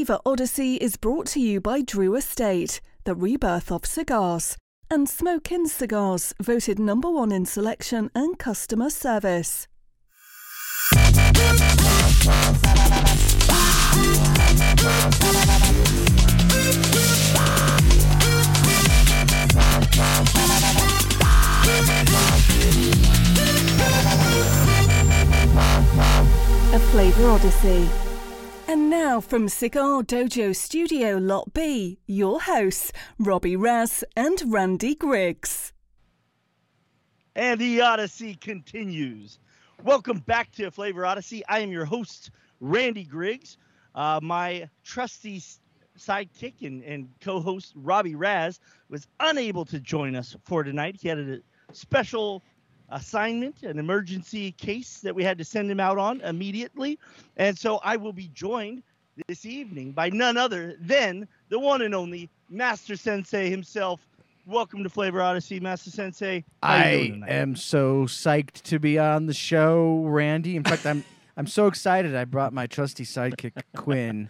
Flavor Odyssey is brought to you by Drew Estate, the rebirth of cigars, and Smoke Inn Cigars, voted number one in selection and customer service. A Flavor Odyssey. And now from Cigar Dojo Studio Lot B, your hosts, Robby Raz and Randy Griggs. And the Odyssey continues. Welcome back to Flavor Odyssey. I am your host, Randy Griggs. Uh, my trusty sidekick and, and co host, Robby Raz, was unable to join us for tonight. He had a special assignment, an emergency case that we had to send him out on immediately. And so I will be joined this evening by none other than the one and only Master Sensei himself. Welcome to Flavor Odyssey, Master Sensei. How you doing I am so psyched to be on the show, Randy. In fact, I'm I'm so excited. I brought my trusty sidekick Quinn?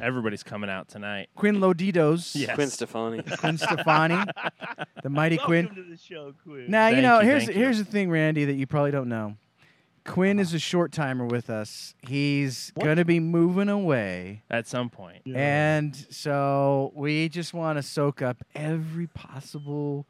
Everybody's coming out tonight. Quinn Loditos, Yes. Quinn Stefani. Quinn Stefani, the mighty Welcome Quinn. to the show, Quinn. Now you Thank know you, here's thank you. here's the thing, Randy, that you probably don't know. Quinn is a short timer with us. He's What? gonna be moving away. At some point. Yeah. And so we just want to soak up every possible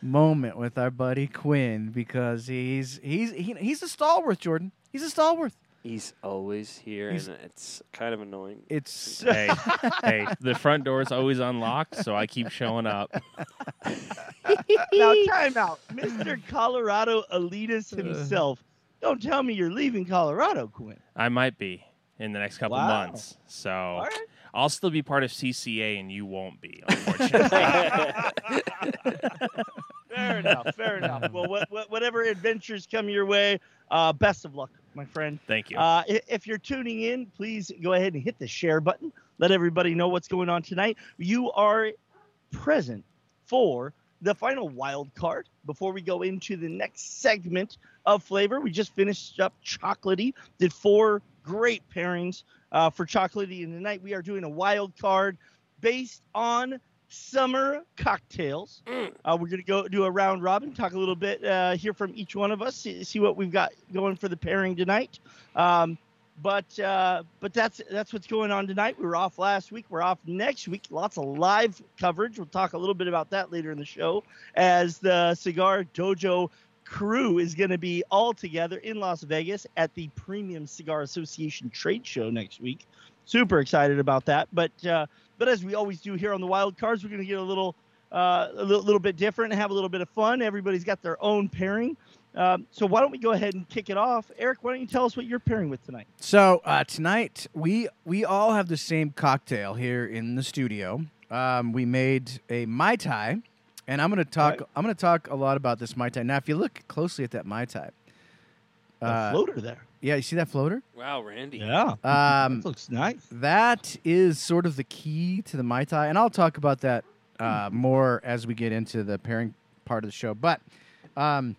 moment with our buddy Quinn because he's he's he, he's a stalwart, Jordan. He's a stalwart. He's always here, He's- and it's kind of annoying. It's hey, hey, the front door is always unlocked, so I keep showing up. now, time out. Mr. Colorado elitist himself. Don't tell me you're leaving Colorado, Quinn. I might be in the next couple Wow. months. So All right. I'll still be part of CCA and you won't be, unfortunately. Fair enough. Fair enough. Well, what, what, whatever adventures come your way, uh, best of luck, my friend. Thank you. Uh, if you're tuning in, please go ahead and hit the share button. Let everybody know what's going on tonight. You are present for the final wild card before we go into the next segment of flavor. We just finished up chocolatey, did four great pairings uh, for chocolatey, and tonight we are doing a wild card based on summer cocktails. Uh, we're gonna go do a round robin, talk a little bit, uh, hear from each one of us, see, see what we've got going for the pairing tonight. Um, but uh, but that's that's what's going on tonight. We were off last week. We're off next week. Lots of live coverage. We'll talk a little bit about that later in the show, as the Cigar Dojo crew is going to be all together in Las Vegas at the Premium Cigar Association trade show next week. Super excited about that. But uh, but as we always do here on the Wild Cards, we're going to get a little uh, a little, little bit different and have a little bit of fun. Everybody's got their own pairing. Um, so why don't we go ahead and kick it off, Eric? Why don't you tell us what you're pairing with tonight? so uh, tonight we we all have the same cocktail here in the studio. Um, we made a mai tai, and I'm gonna talk. Right. I'm gonna talk a lot about this mai tai. Now, if you look closely at that mai tai, The uh, floater there. Yeah, you see that floater? wow, Randy. Yeah, Um, that looks nice. That is sort of the key to the Mai Tai, and I'll talk about that uh, more as we get into the pairing part of the show. But um,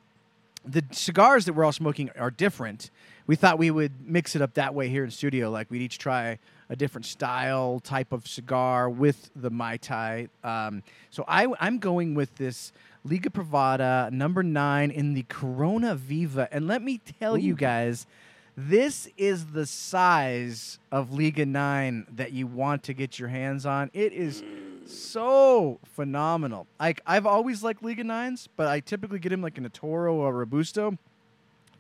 the cigars that we're all smoking are different. We thought we would mix it up that way here in studio, like we'd each try a different style, type of cigar with the Mai Tai. Um, so I, I'm going with this Liga Privada number nine in the Corona Viva, and let me tell you guys. This is the size of Liga 9 that you want to get your hands on. It is so phenomenal. Like I've always liked Liga 9s, but I typically get them like in a Toro or a Robusto.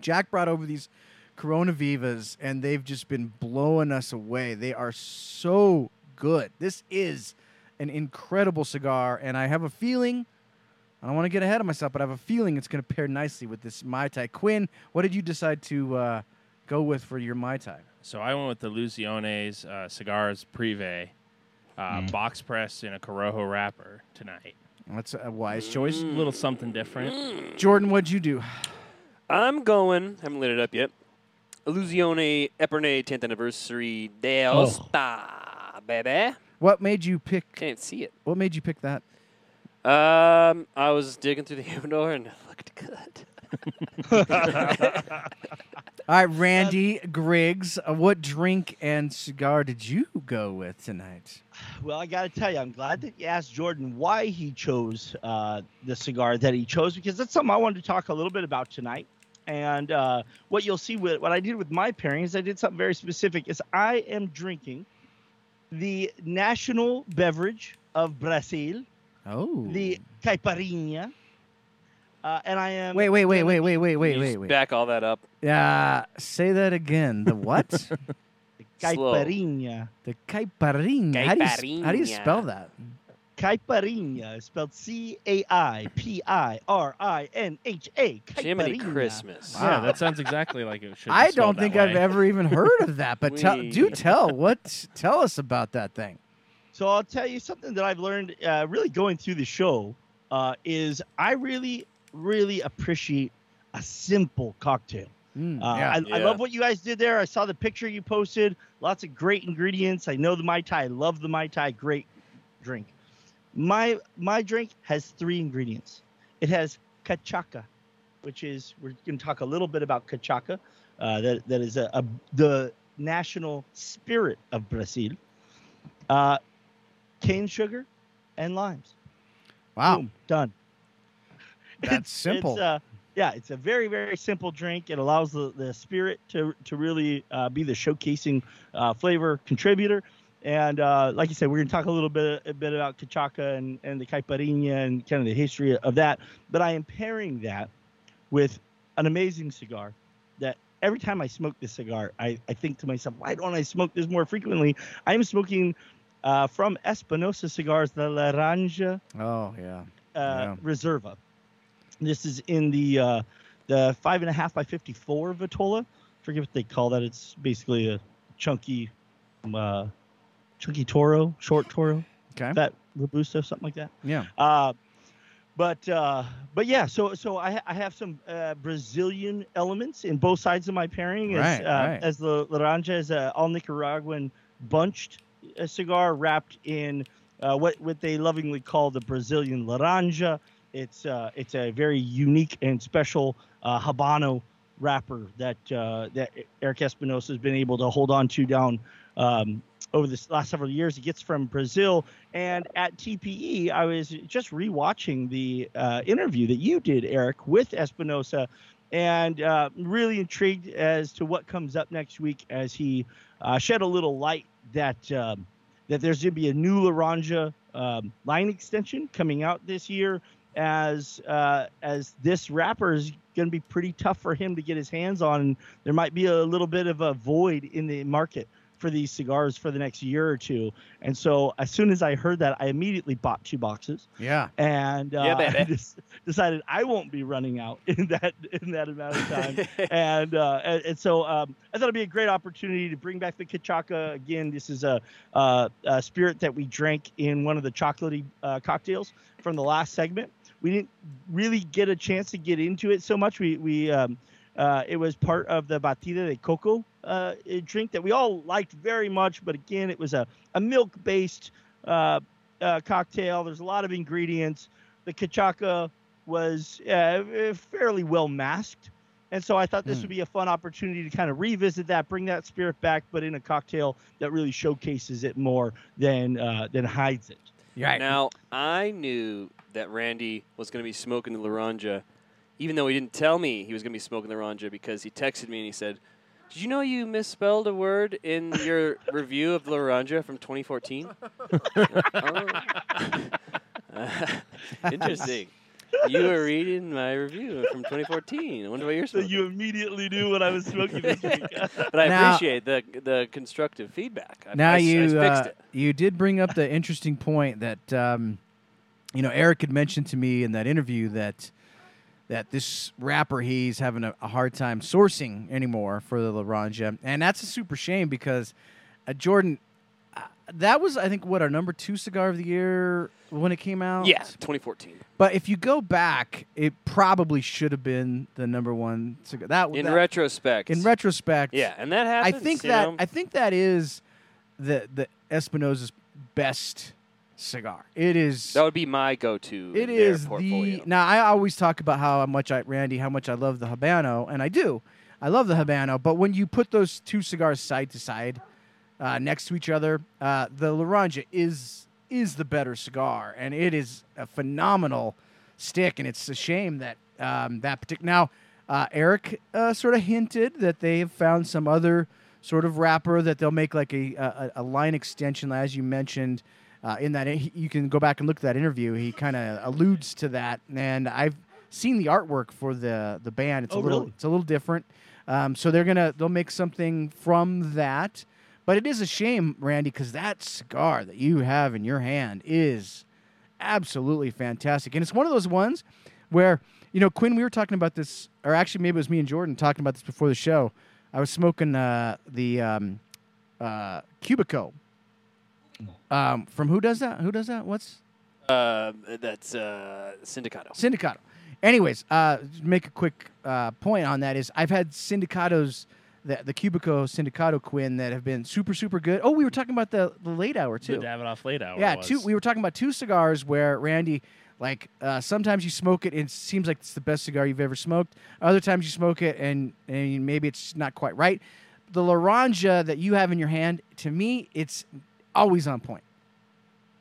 Jack brought over these Corona Vivas and they've just been blowing us away. They are so good. This is an incredible cigar and I have a feeling I don't want to get ahead of myself, but I have a feeling it's going to pair nicely with this Mai Tai. Quinn, what did you decide to uh, go with for your Mai Tai? so I went with the Luciones uh, Cigars Privé, uh, Mm. box press in a Corojo wrapper tonight. That's a wise choice. A little something different. Jordan, what'd you do? I'm going. Haven't lit it up yet. Illusione Epernay 10th anniversary de Oh. Osta, baby. What made you pick? Can't see it. What made you pick that? Um, I was digging through the humidor and it looked good. All right, Randy Griggs. Uh, what drink and cigar did you go with tonight? Well, I got to tell you, I'm glad that you asked Jordan why he chose uh, the cigar that he chose because that's something I wanted to talk a little bit about tonight. And uh, what you'll see with what I did with my pairing is I did something very specific. Is I am drinking the national beverage of Brazil, Oh, the caipirinha, uh, and I am wait, wait, wait, wait, wait, wait, wait, wait, wait. Back all that up. Uh, say that again. The what? the caipirinha. the caipirinha. How do you how do you spell that? Caipirinha is spelled C A I P I R I N H A. Jiminy Christmas. Wow. Yeah, that sounds exactly like it should. I don't think that I've ever even heard of that. But tell, do tell what tell us about that thing. So I'll tell you something that I've learned uh, really going through the show uh, is I really, really appreciate a simple cocktail. Mm, Uh, yeah. I, I love what you guys did there. I saw the picture you posted. Lots of great ingredients. I know the Mai Tai. I love the Mai Tai. Great drink. My my drink has three ingredients. It has cachaca, which is we're going to talk a little bit about cachaca. Uh, that that is a, a the national spirit of Brazil. Uh, cane sugar and limes. wow, Boom, done. That's It's- simple. It's, uh, yeah, it's a very very simple drink. It allows the, the spirit to to really uh, be the showcasing uh, flavor contributor. And uh, like you said, we're going to talk a little bit a bit about cachaca and, and the caipirinha and kind of the history of that. But I am pairing that with an amazing cigar that every time I smoke this cigar, I, I think to myself, why don't I smoke this more frequently? I am smoking uh, from Espinosa Cigars the Laranja oh yeah. uh, Yeah. Reserva. This is in the uh, the five and a half by fifty four Vitola. Forget what they call that. It's basically a chunky, uh, chunky Toro, short Toro, Okay. fat Robusto, something like that. yeah. Uh, but uh, but yeah, so so I, I have some uh, Brazilian elements in both sides of my pairing. As, Right, uh, right. as the Laranja is a all Nicaraguan bunched uh, cigar wrapped in uh, what what they lovingly call the Brazilian Laranja. It's uh, it's a very unique and special uh, Habano wrapper that uh, that Eric Espinosa has been able to hold on to down um, over the last several years. He gets from Brazil, and at TPE, I was just rewatching the uh, interview that you did, Eric, with Espinosa, and uh, really intrigued as to what comes up next week as he uh, shed a little light that um, that there's going to be a new Laranja um, line extension coming out this year. As uh, as this wrapper is going to be pretty tough for him to get his hands on, and there might be a little bit of a void in the market for these cigars for the next year or two. And so as soon as I heard that, I immediately bought two boxes Yeah. and uh, Yeah, baby. I just decided I won't be running out in that in that amount of time. and, uh, and and so um, I thought it'd be a great opportunity to bring back the cachaca again. This is a, uh, a spirit that we drank in one of the chocolatey uh, cocktails from the last segment. We didn't really get a chance to get into it so much. We we um, uh, it was part of the batida de coco uh, drink that we all liked very much, but again, it was a, a milk based uh, uh, cocktail. There's a lot of ingredients. The cachaca was uh, fairly well masked. And so I thought this Hmm. would be a fun opportunity to kind of revisit that, bring that spirit back, but in a cocktail that really showcases it more than uh, than hides it. Right. Now, I knew that Randy was going to be smoking the Laranja, even though he didn't tell me he was going to be smoking the Laranja because he texted me and he said, Did you know you misspelled a word in your review of the Laranja from 2014? Oh. Interesting. You were reading my review from 2014. I wonder what you're smoking. So you immediately knew what I was smoking this week. but I Now- appreciate the the constructive feedback. I, now I, you I fixed uh, it. you did bring up the interesting point that um, you know Eric had mentioned to me in that interview that that this wrapper he's having a, a hard time sourcing anymore for the Laranja, and that's a super shame because uh, Jordan, I, that was I think what our number two cigar of the year when it came out. Yeah, 2014. But if you go back, it probably should have been the number one cigar. That In that- retrospect. in retrospect, Yeah, and that happens. I think that know? I think that is the the Espinosa's best cigar. It is. that would be my go-to. It in their portfolio. the now. I always talk about how much I Randy, how much I love the Habano, and I do. I love the Habano, but when you put those two cigars side to side, uh, next to each other, uh, the Laranja is is the better cigar, and it is a phenomenal stick. And it's a shame that um, that particular now. Uh, Eric uh, sort of hinted that they have found some other sort of wrapper that they'll make like a a, a line extension, as you mentioned. Uh, in that, he, you can go back and look at that interview. He kind of alludes to that, and I've seen the artwork for the the band. It's Oh, a little really? it's a little different. Um, so they're gonna they'll make something from that. But it is a shame, Randy, because that cigar that you have in your hand is absolutely fantastic, and it's one of those ones where you know Quinn. We were talking about this, or actually maybe it was me and Jordan talking about this before the show. I was smoking uh, the um, uh, Cubico. Um, from who does that? Who does that? What's Uh, that's uh, Sindicato. Sindicato. Anyways, uh, make a quick uh, point on that is I've had Sindicatos, the, the Cubico Sindicato Quinn that have been super, super good. Oh, we were talking about the, the late hour too. The too. Davidoff late hour. yeah, was. two. We were talking about two cigars where Randy, like, uh, sometimes you smoke it and it seems like it's the best cigar you've ever smoked. Other times you smoke it and and maybe it's not quite right. The Laranja that you have in your hand, to me, it's always on point.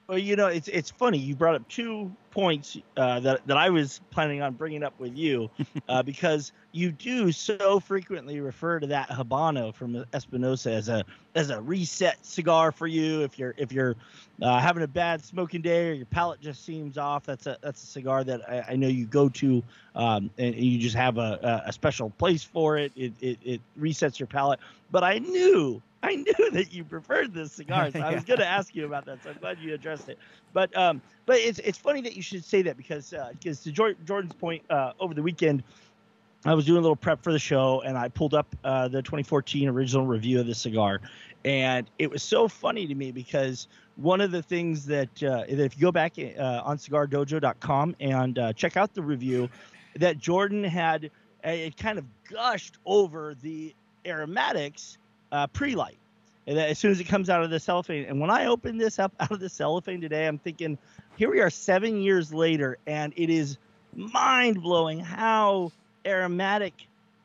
Well, you know, it's it's funny. You brought up two points uh, that that I was planning on bringing up with you, uh, because you do so frequently refer to that Habano from Espinosa as a as a reset cigar for you. If you're if you're uh, having a bad smoking day or your palate just seems off, that's a that's a cigar that I, I know you go to, um, and you just have a, a, a special place for it. It, it. it resets your palate. But I knew I knew that you preferred this cigar, so I was going to ask you about that. So I'm glad you addressed it. But um, but it's it's funny that you should say that because because to Jor- Jordan's point, uh, over the weekend, I was doing a little prep for the show and I pulled up uh, the 2014 original review of the cigar, and it was so funny to me because one of the things that, uh, that if you go back uh, on cigardojo.com and uh, check out the review, that Jordan had uh, it kind of gushed over the aromatics uh, pre-light. And that as soon as it comes out of the cellophane, and when I opened this up out of the cellophane today, I'm thinking, here we are seven years later, and it is mind blowing how aromatic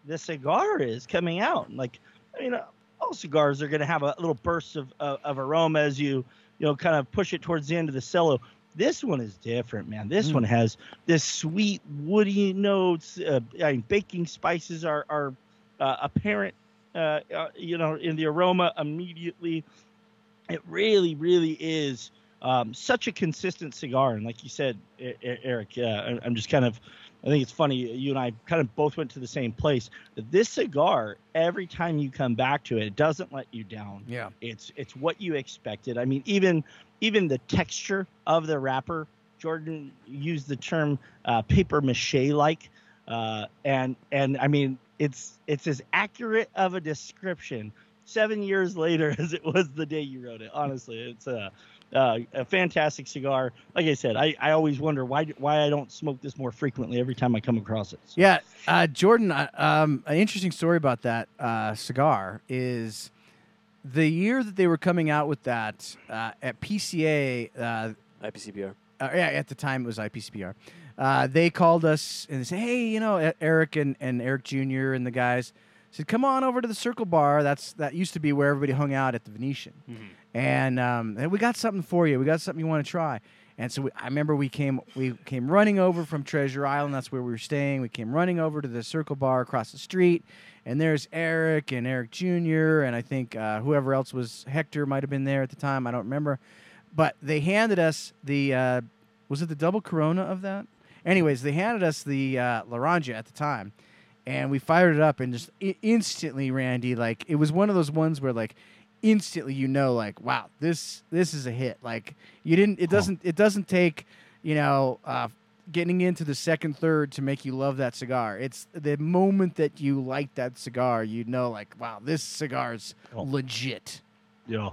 the cigar is coming out. Like, I mean, uh, all cigars are going to have a little burst of, of, of aroma as you, you know, kind of push it towards the end of the cello. This one is different, man. This Mm. one has this sweet woody notes. Uh, I mean, baking spices are are uh, apparent, uh, uh, you know, in the aroma immediately. It really, really is um, such a consistent cigar. And like you said, Eric, uh, I'm just kind of, I think it's funny. You and I kind of both went to the same place. This cigar, every time you come back to it, it doesn't let you down. Yeah. It's it's what you expected. I mean, even even the texture of the wrapper. Jordan used the term uh, paper mache like, uh, and and I mean it's it's as accurate of a description seven years later as it was the day you wrote it. Honestly, it's a uh, a fantastic cigar. Like I said, I, I always wonder why why I don't smoke this more frequently every time I come across it. So- Yeah, uh, Jordan. uh, Um, an interesting story about that uh, cigar is the year that they were coming out with that uh, at PCA. Uh, IPCPR. uh, yeah, at the time it was IPCPR. Uh, they called us and they said, "Hey, you know, Eric and, and Eric Jr. and the guys said, come on over to the Circle Bar. That's that used to be where everybody hung out at the Venetian, and um, "Hey, we got something for you. We got something you want to try." And so we, I remember we came we came running over from Treasure Island. That's where we were staying. We came running over to the Circle Bar across the street, and there's Eric and Eric Jr. and I think uh, whoever else was Hector might have been there at the time. I don't remember, but they handed us the uh, was it the double Corona of that? Anyways, they handed us the uh, Laranja at the time, and we fired it up and just I- instantly, Randy, like it was one of those ones where like instantly you know like wow this this is a hit like you didn't it doesn't it doesn't take you know uh, getting into the second third to make you love that cigar it's the moment that you light that cigar you know like wow this cigar is Oh. legit Yeah.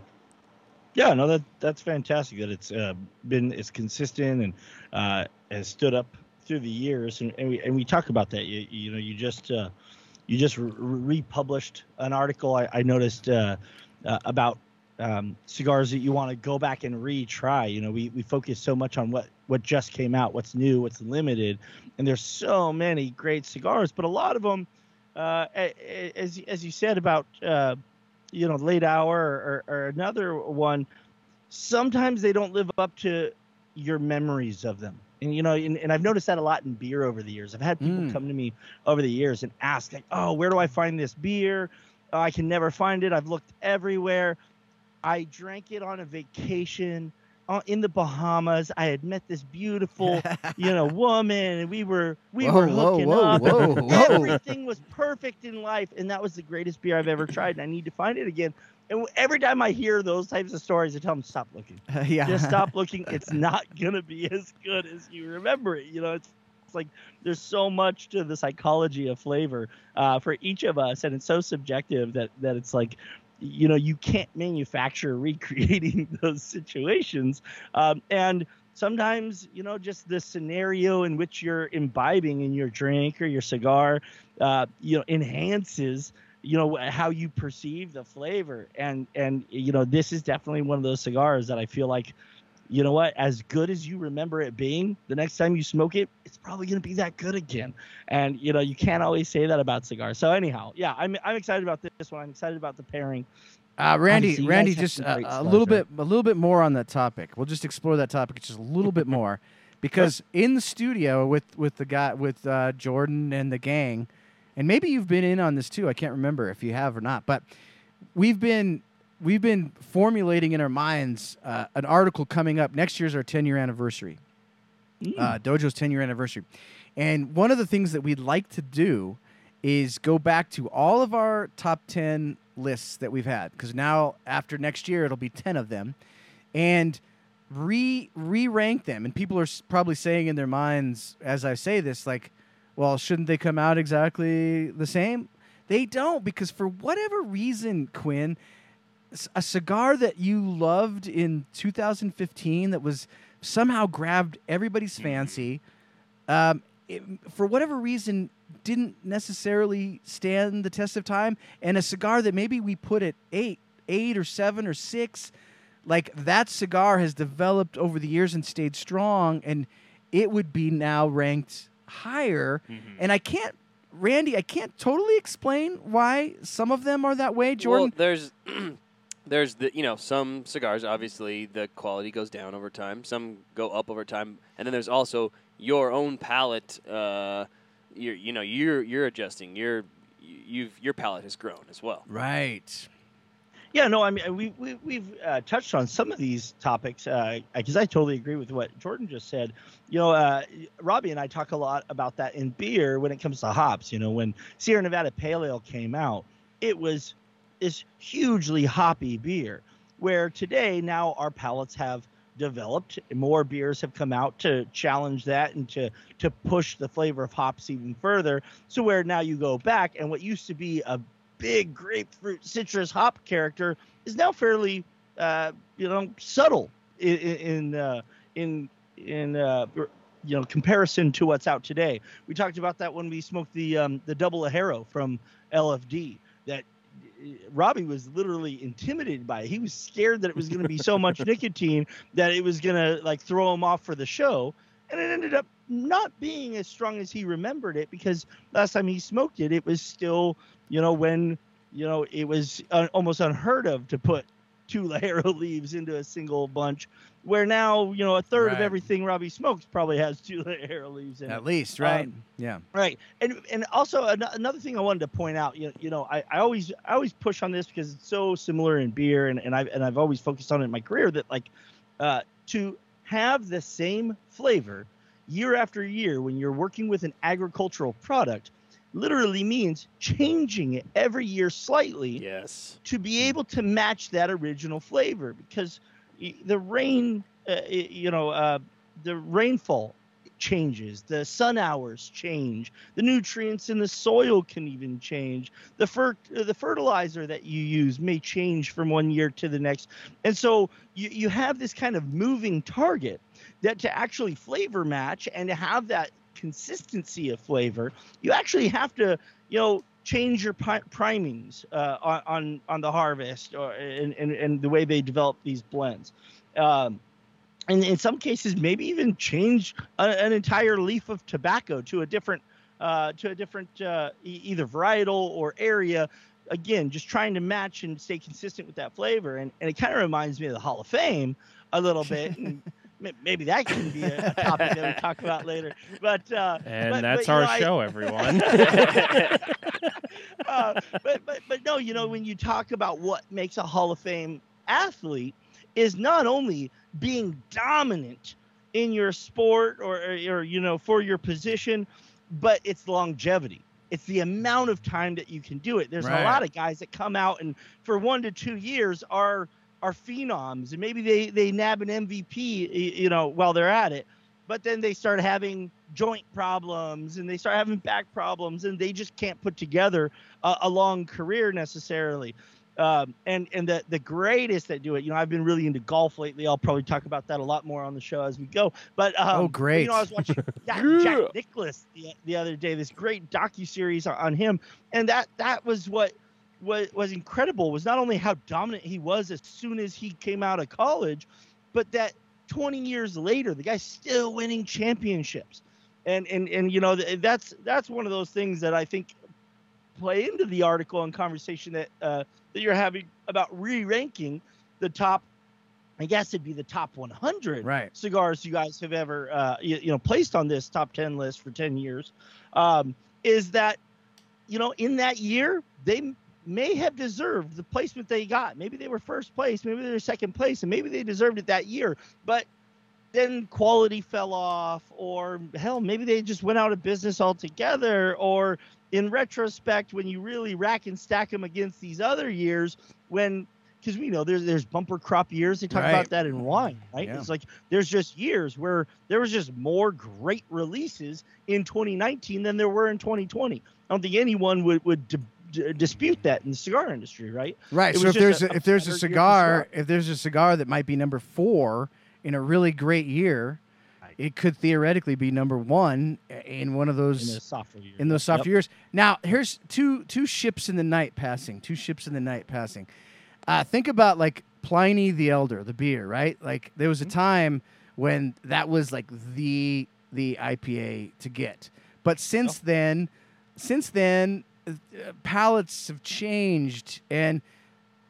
Yeah, no, that that's fantastic. That it's uh, been it's consistent and uh, has stood up through the years, and, and we and we talk about that. You, you know, you just uh, you just re- republished an article I, I noticed uh, uh, about um, cigars that you want to go back and retry. You know, we we focus so much on what what just came out, what's new, what's limited, and there's so many great cigars, but a lot of them, uh, as as you said about uh, you know late hour or, or another one sometimes they don't live up to your memories of them and you know and, and i've noticed that a lot in beer over the years. I've had people Mm. come to me over the years and ask like oh where do i find this beer? Oh, i can never find it. I've looked everywhere. I drank it on a vacation uh, in the bahamas. I had met this beautiful you know woman and we were we Whoa, were hooking whoa, up. whoa, whoa. everything was perfect in life and that was the greatest beer i've ever tried and i need to find it again and every time i hear those types of stories i tell them stop looking. Yeah. just stop looking. It's not gonna be as good as you remember it you know? It's it's like there's so much to the psychology of flavor uh, for each of us and it's so subjective that that it's like you know you can't manufacture recreating those situations. Um, and sometimes you know just the scenario in which you're imbibing in your drink or your cigar uh, you know enhances you know how you perceive the flavor. And and you know this is definitely one of those cigars that i feel like you know what as good as you remember it being the next time you smoke it it's probably going to be that good again. And you know you can't always say that about cigars. So anyhow yeah i'm, I'm excited about this one. I'm excited about the pairing. Uh, Randy, Randy, just uh, a little bit, a little bit more on that topic. We'll just explore that topic just a little bit more, because in the studio with with the guy with uh, Jordan and the gang, and maybe you've been in on this too. I can't remember if you have or not, but we've been we've been formulating in our minds uh, an article coming up. Next year's our 10 year anniversary, uh, Dojo's 10 year anniversary. And one of the things that we'd like to do is go back to all of our top 10 lists that we've had because now after next year it'll be 10 of them and re re-rank them and people are probably saying in their minds as I say this like well shouldn't they come out exactly the same? They don't because for whatever reason Quinn a cigar that you loved in 2015 that was somehow grabbed everybody's fancy um, it, for whatever reason didn't necessarily stand the test of time. And a cigar that maybe we put at eight eight or seven or six like that cigar has developed over the years and stayed strong and it would be now ranked higher and i can't randy i can't totally explain why some of them are that way jordan Well, there's there's the you know some cigars obviously the quality goes down over time. Some go up over time, and then there's also your own palate. Uh, you're you know you're you're adjusting. You're you've your palate has grown as well. right Yeah, no, I mean we, we we've uh, touched on some of these topics because I totally agree with what Jordan just said. You know, uh, Robby and I talk a lot about that in beer when it comes to hops. You know, when Sierra Nevada Pale Ale came out, it was this hugely hoppy beer. Where today now our palates have developed, more beers have come out to challenge that and to to push the flavor of hops even further. So where now you go back and what used to be a big grapefruit citrus hop character is now fairly uh, you know subtle in in uh, in, in uh, you know comparison to what's out today. We talked about that when we smoked the um, the double Ligero from LFD that uh, Robby was literally intimidated by it. He was scared that it was going to be so much nicotine that it was going to like throw him off for the show. And it ended up not being as strong as he remembered it because last time he smoked it, it was still, you know, when, you know, it was uh, almost unheard of to put two Ligero leaves into a single bunch, where now, you know, a third of everything Robby smokes probably has two Ligero leaves in it. at least right. Um, yeah. Right, and and also an- another thing I wanted to point out, you know, you know, I, I always I always push on this because it's so similar in beer, and, and I've and I've always focused on it in my career that like, uh, to have the same flavor year after year when you're working with an agricultural product, literally means changing it every year slightly Yes. to be able to match that original flavor because the rain uh, you know uh, the rainfall changes. The sun hours change. The nutrients in the soil can even change. The fer- the fertilizer that you use may change from one year to the next. And so you, you have this kind of moving target that to actually flavor match and to have that consistency of flavor, you actually have to, you know, change your primings uh, on, on on the harvest or and, and, and the way they develop these blends. Um, and in some cases, maybe even change a, an entire leaf of tobacco to a different uh, to a different uh, e- either varietal or area. Again, just trying to match and stay consistent with that flavor. And, and it kind of reminds me of the Hall of Fame a little bit. And maybe that can be a, a topic that we talk about later. But uh, And but- that's but, our know, I- show, everyone. uh, but, but but no, you know, when you talk about what makes a Hall of Fame athlete is not only being dominant in your sport or, or, you know for your position, but it's longevity. It's the amount of time that you can do it. There's Right. a lot of guys that come out and for one to two years are are phenoms, and maybe they they nab an MVP, you know, while they're at it, but then they start having joint problems and they start having back problems, and they just can't put together a, a long career necessarily. Um, and and the the greatest that do it, you know, I've been really into golf lately. I'll probably talk about that a lot more on the show as we go. But um, Oh, great. You know, I was watching Jack, Yeah. Jack Nicklaus the, the other day. This great docu series on him, and that that was what was was incredible. Was not only how dominant he was as soon as he came out of college, but that 20 years later, the guy's still winning championships. And and and you know that's that's one of those things that I think play into the article and conversation that uh, that you're having about re-ranking the top. I guess it'd be the top 100 Right. cigars you guys have ever uh, you, you know placed on this top 10 list for 10 years. Um, is that you know in that year they may have deserved the placement they got. Maybe they were first place, maybe they were second place, and maybe they deserved it that year. But then quality fell off, or hell, maybe they just went out of business altogether, or in retrospect, when you really rack and stack them against these other years, when because we know there's there's bumper crop years, they talk Right. about that in wine, right? Yeah. It's like there's just years where there was just more great releases in 2019 than there were in 2020. I don't think anyone would would di- d- dispute that in the cigar industry, right? Right. It So if there's a, a- if there's a a better year for cigar, cigar. if there's a cigar that might be number four in a really great year. It could theoretically be number one in one of In those softer years. in those softer Yep. years. Now, here's two two ships in the night passing. Two ships in the night passing. Uh, think about like Pliny the Elder, the beer, right? Like there was a time when that was like the the IPA to get, but since then, since then, uh, palates have changed, and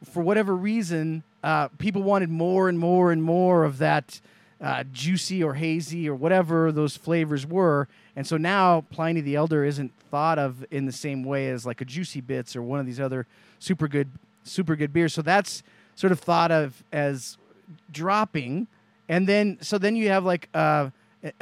for whatever reason, uh, people wanted more and more and more of that uh, juicy or hazy or whatever those flavors were. And so now Pliny the Elder isn't thought of in the same way as like a Juicy Bits or one of these other super good, super good beers. So that's sort of thought of as dropping. And then, so then you have like uh, uh,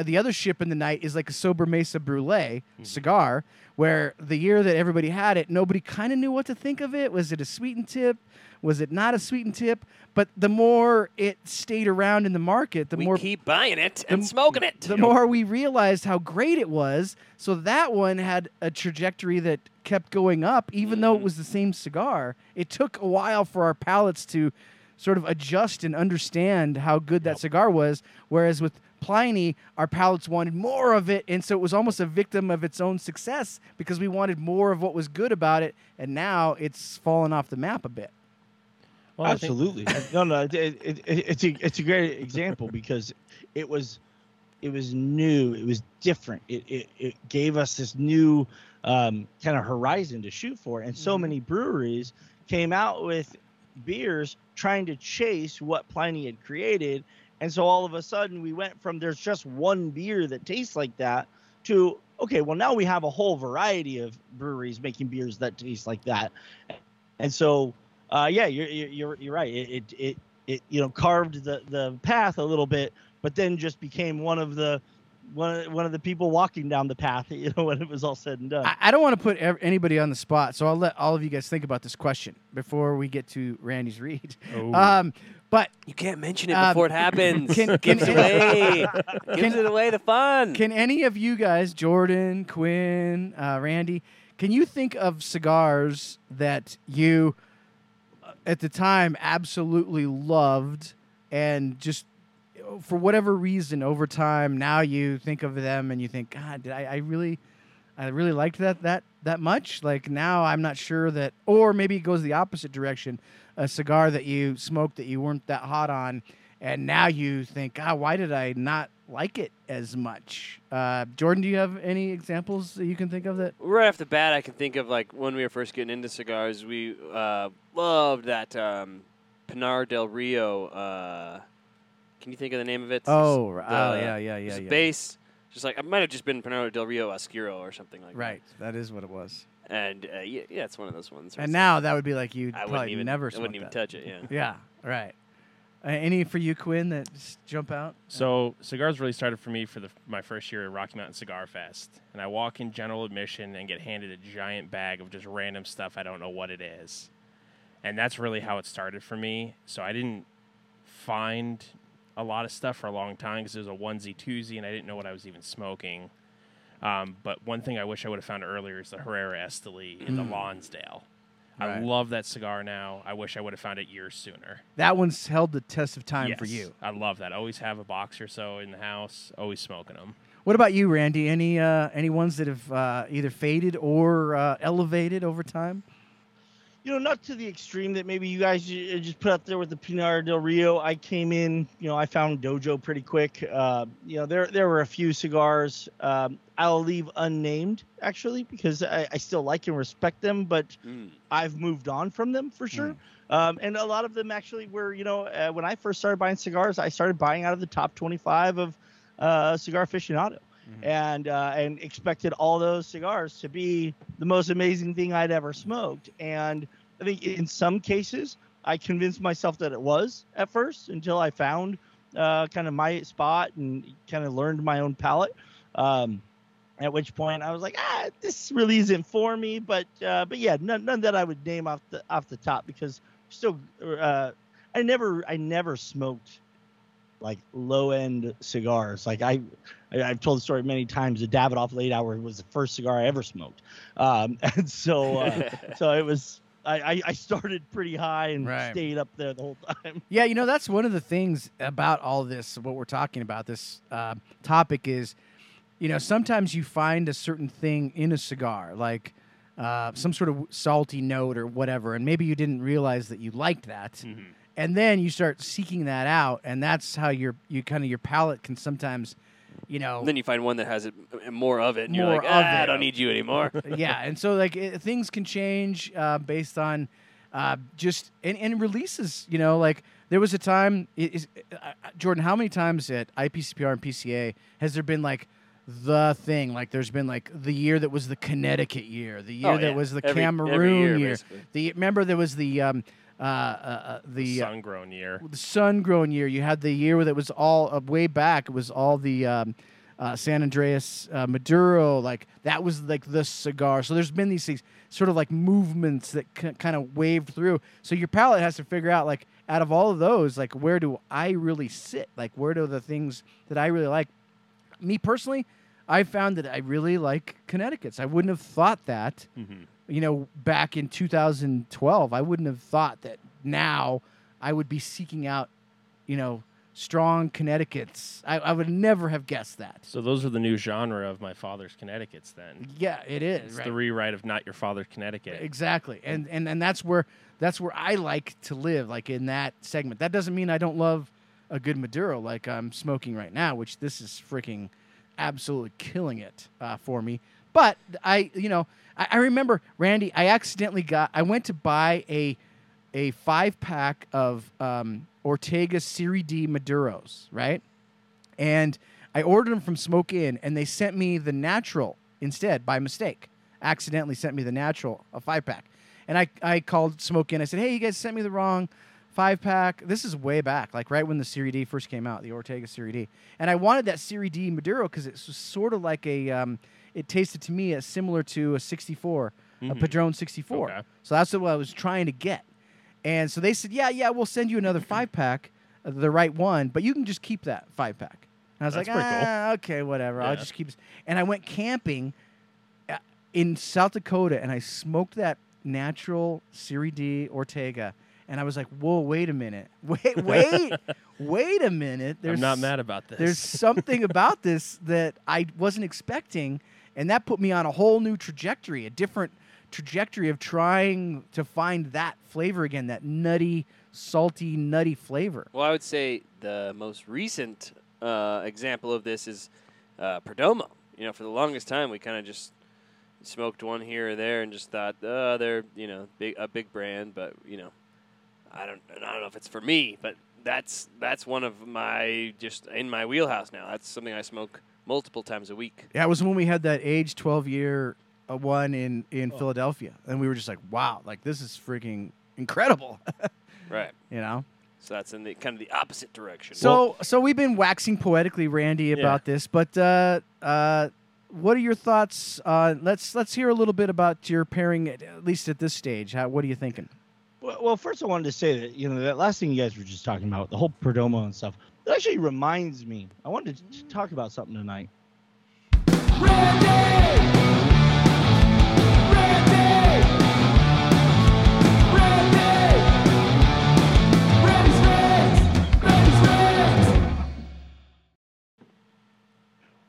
the other ship in the night is like a Sobremesa Brulee cigar, where the year that everybody had it, nobody kind of knew what to think of it. Was it a sweetened tip? Was it not a sweetened tip? But the more it stayed around in the market, the we more keep buying it and the- smoking it. the more we realized how great it was. So that one had a trajectory that kept going up, even though it Mhm. was the same cigar. It took a while for our palates to sort of adjust and understand how good that cigar was. Whereas with Pliny, our palates wanted more of it, and so it was almost a victim of its own success because we wanted more of what was good about it, and now it's fallen off the map a bit. Well, I think- Absolutely. no, no, it, it, it, it's a it's a great example because it was it was new, it was different. It it, it gave us this new um, kind of horizon to shoot for, and so Mhm. many breweries came out with beers trying to chase what Pliny had created, and so all of a sudden we went from there's just one beer that tastes like that to okay, well now we have a whole variety of breweries making beers that taste like that, and so uh, yeah, you're you're you're, right. It, it it it you know carved the the path a little bit, but then just became one of the one of, one of the people walking down the path. You know, when it was all said and done. I, I don't want to put ev- anybody on the spot, so I'll let all of you guys think about this question before we get to Randy's read. Oh. Um, but You can't mention it Um, before it happens. can- gives it away. gives it away the fun. Can any of you guys, Jordan, Quinn, uh, Randy, can you think of cigars that you, uh, at the time, absolutely loved, and just for whatever reason, over time, now you think of them and you think, God, did I, I really, I really liked that that that much? Like now, I'm not sure that, or maybe it goes the opposite direction. A cigar that you smoked that you weren't that hot on, and now you think, God, why did I not like it as much? Uh, Jordan, do you have any examples that you can think of that? right off the bat, I can think of like when we were first getting into cigars, we uh, loved that um, Pinar del Rio. Uh, can you think of the name of it? Oh, The- oh yeah, yeah, yeah, was yeah. Base. Just like it might have just been Pinar del Rio Oscuro or something like that. Right, that is what it was. And uh, yeah, yeah, it's one of those ones. And now that would be like you like, I probably even never. I wouldn't even that. touch it. Yeah. Yeah, right. Uh, any for you, Quinn, that just jump out? So cigars really started for me for the, my first year at Rocky Mountain Cigar Fest, and I walk in general admission and get handed a giant bag of just random stuff I don't know what it is, and that's really how it started for me. So I didn't find a lot of stuff for a long time because it was a onesie twosie, and I didn't know what I was even smoking. Um, but one thing I wish I would have found earlier is the Herrera Esteli in the Lonsdale. I love that cigar now. I wish I would have found it years sooner. That one's held the test of time for you. I love that. Always have a box or so in the house. Always smoking them. What about you, Randy? Any uh, any ones that have uh, either faded or uh, elevated over time? You know, not to the extreme that maybe you guys just put out there with the Pinar del Rio. I came in, you know, I found Dojo pretty quick. Uh, you know, there there were a few cigars um, I'll leave unnamed actually because I, I still like and respect them, but Mm. I've moved on from them for sure. Um, and a lot of them actually were, you know, uh, when I first started buying cigars, I started buying out of the top 25 of uh, Cigar Aficionado. And uh, and expected all those cigars to be the most amazing thing I'd ever smoked. And I think in some cases, I convinced myself that it was at first until I found uh, kind of my spot and kind of learned my own palate. Um, at which point I was like, ah, this really isn't for me. But uh, but yeah, none, none that I would name off the off the top because still, uh, I never I never smoked like low end cigars. Like I, I I've told the story many times. The Davidoff Late Hour was the first cigar I ever smoked, um, and so uh, so it was. I, I- I started pretty high and Right. stayed up there the whole time. Yeah, you know that's one of the things about all this. What we're talking about this uh, topic is, you know, sometimes you find a certain thing in a cigar, like uh, some sort of salty note or whatever, and maybe you didn't realize that you liked that, Mm-hmm. And then you start seeking that out, and that's how your you kind of your palate can sometimes, you know, And then you find one that has it, uh, more of it, and you're like, ah, I don't need you anymore. yeah, and so like it, things can change uh, based on uh, just and, and releases. You know, like there was a time. i- Is, uh, uh, Jordan, how many times at IPCPR and PCA has there been like the thing? Like there's been like the year that was the Connecticut year, the year Oh, that yeah. was the Every- every Cameroon year, year. basically. The remember there was the um, uh, uh, uh, the uh, sun grown year. the sun grown year. You had the year where it was all uh, way back. It was all the um, uh, San Andres uh, Maduro. Like that was like the cigar. So there's been these things, sort of like movements that c- kind of waved through. So your palate has to figure out like out of all of those, like where do I really sit? Like where do the things that I really like? Me personally, I found that I really like Connecticut's. I wouldn't have thought that Mm-hmm. You know, back in 2012, I wouldn't have thought that now I would be seeking out, you know, strong Connecticut's. I, I would never have guessed that. So those are the new genre of my father's Connecticut's. Then Yeah, it is. it's right. the rewrite of Not Your Father's Connecticut. Exactly, and and and that's where that's where I like to live, like in that segment. That doesn't mean I don't love a good Maduro, like I'm smoking right now, which this is freaking absolutely killing it uh, for me. But I, you know, I, I remember Randy. I accidentally got. I went to buy a a five pack of um, Ortega Serie D Maduros, right? And I ordered them from Smoke Inn, and they sent me the natural instead by mistake. Accidentally sent me the natural, a five pack. And I, I called Smoke Inn. I said, hey, you guys sent me the wrong five pack. This is way back, like right when the Serie D first came out, the Ortega Serie D. And I wanted that Serie D Maduro because it was sort of like a. Um, it tasted to me as similar to a 64, a Mhm. Padron 64. Okay. So that's what I was trying to get. And so they said, yeah, yeah, we'll send you another five pack, uh, the right one, but you can just keep that five pack. And I was That's like, pretty cool. ah, okay, whatever. I'll just keep. This. And I went camping uh, in South Dakota, and I smoked that natural Serie D Ortega. And I was like, whoa, wait a minute. Wait, wait, wait a minute. There's I'm not mad about this. there's something about this that I wasn't expecting, and that put me on a whole new trajectory, a different trajectory of trying to find that flavor again, that nutty, salty, nutty flavor. Well, I would say the most recent uh, example of this is uh, Perdomo. You know, for the longest time, we kind of just smoked one here or there and just thought, uh, they're you know big a big brand, but you know, I don't I don't know if it's for me, but that's that's one of my just in my wheelhouse now. That's something I smoke multiple times a week. Yeah, it was when we had that age 12 year uh, one in in Oh. Philadelphia, and we were just like, wow, like this is freaking incredible, Right. you know. So that's in the kind of the opposite direction. So so we've been waxing poetically, Randy, about this, but uh, uh, what are your thoughts? Uh, let's let's hear a little bit about your pairing, at, at least at this stage. How, what are you thinking? Well, well, first I wanted to say that you know that last thing you guys were just talking about, the whole Perdomo and stuff. It actually reminds me. I wanted to talk about something tonight.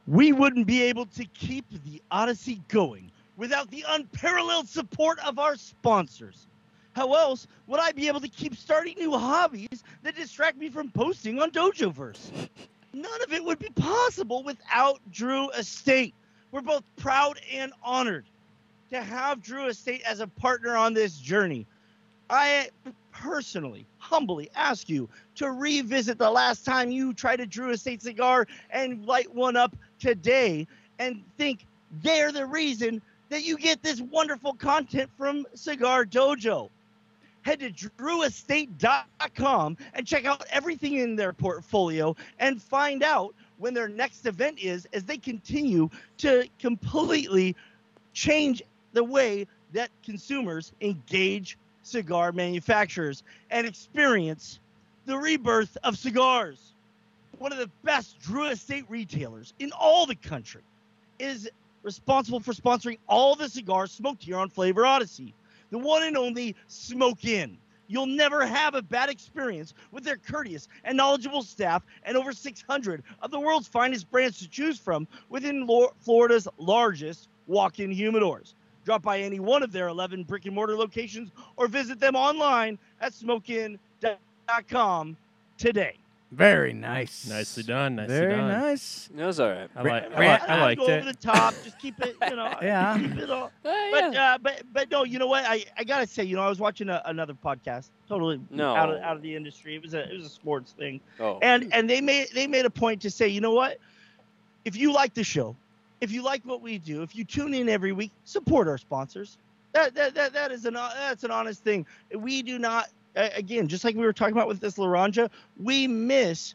We wouldn't be able to keep the Odyssey going without the unparalleled support of our sponsors. How else would I be able to keep starting new hobbies that distract me from posting on Dojoverse? None of it would be possible without Drew Estate. We're both proud and honored to have Drew Estate as a partner on this journey. I personally, humbly ask you to revisit the last time you tried a Drew Estate cigar and light one up today and think they're the reason that you get this wonderful content from Cigar Dojo. Head to drewestate.com and check out everything in their portfolio and find out when their next event is as they continue to completely change the way that consumers engage cigar manufacturers and experience the rebirth of cigars. One of the best Drew Estate retailers in all the country is responsible for sponsoring all the cigars smoked here on Flavor Odyssey. The one and only Smoke Inn. You'll never have a bad experience with their courteous and knowledgeable staff and over 600 of the world's finest brands to choose from within Lo- Florida's largest walk in humidors. Drop by any one of their 11 brick and mortar locations or visit them online at smokeinn.com today. Very nice. Nicely done. Nicely Very done. nice. No, it's all right. I, like, I, Ran- like, I I'd liked go over the top. Just keep it, you know. Yeah. Keep it all. Uh, But yeah. uh, but but no, you know what? I, I gotta say, you know, I was watching a, another podcast, totally No. out of out of the industry. It was a it was a sports thing, oh. and and they made they made a point to say, you know what? If you like the show, if you like what we do, if you tune in every week, support our sponsors. That that that, that is an that's an honest thing. We do not again, just like we were talking about with this Laranja, we miss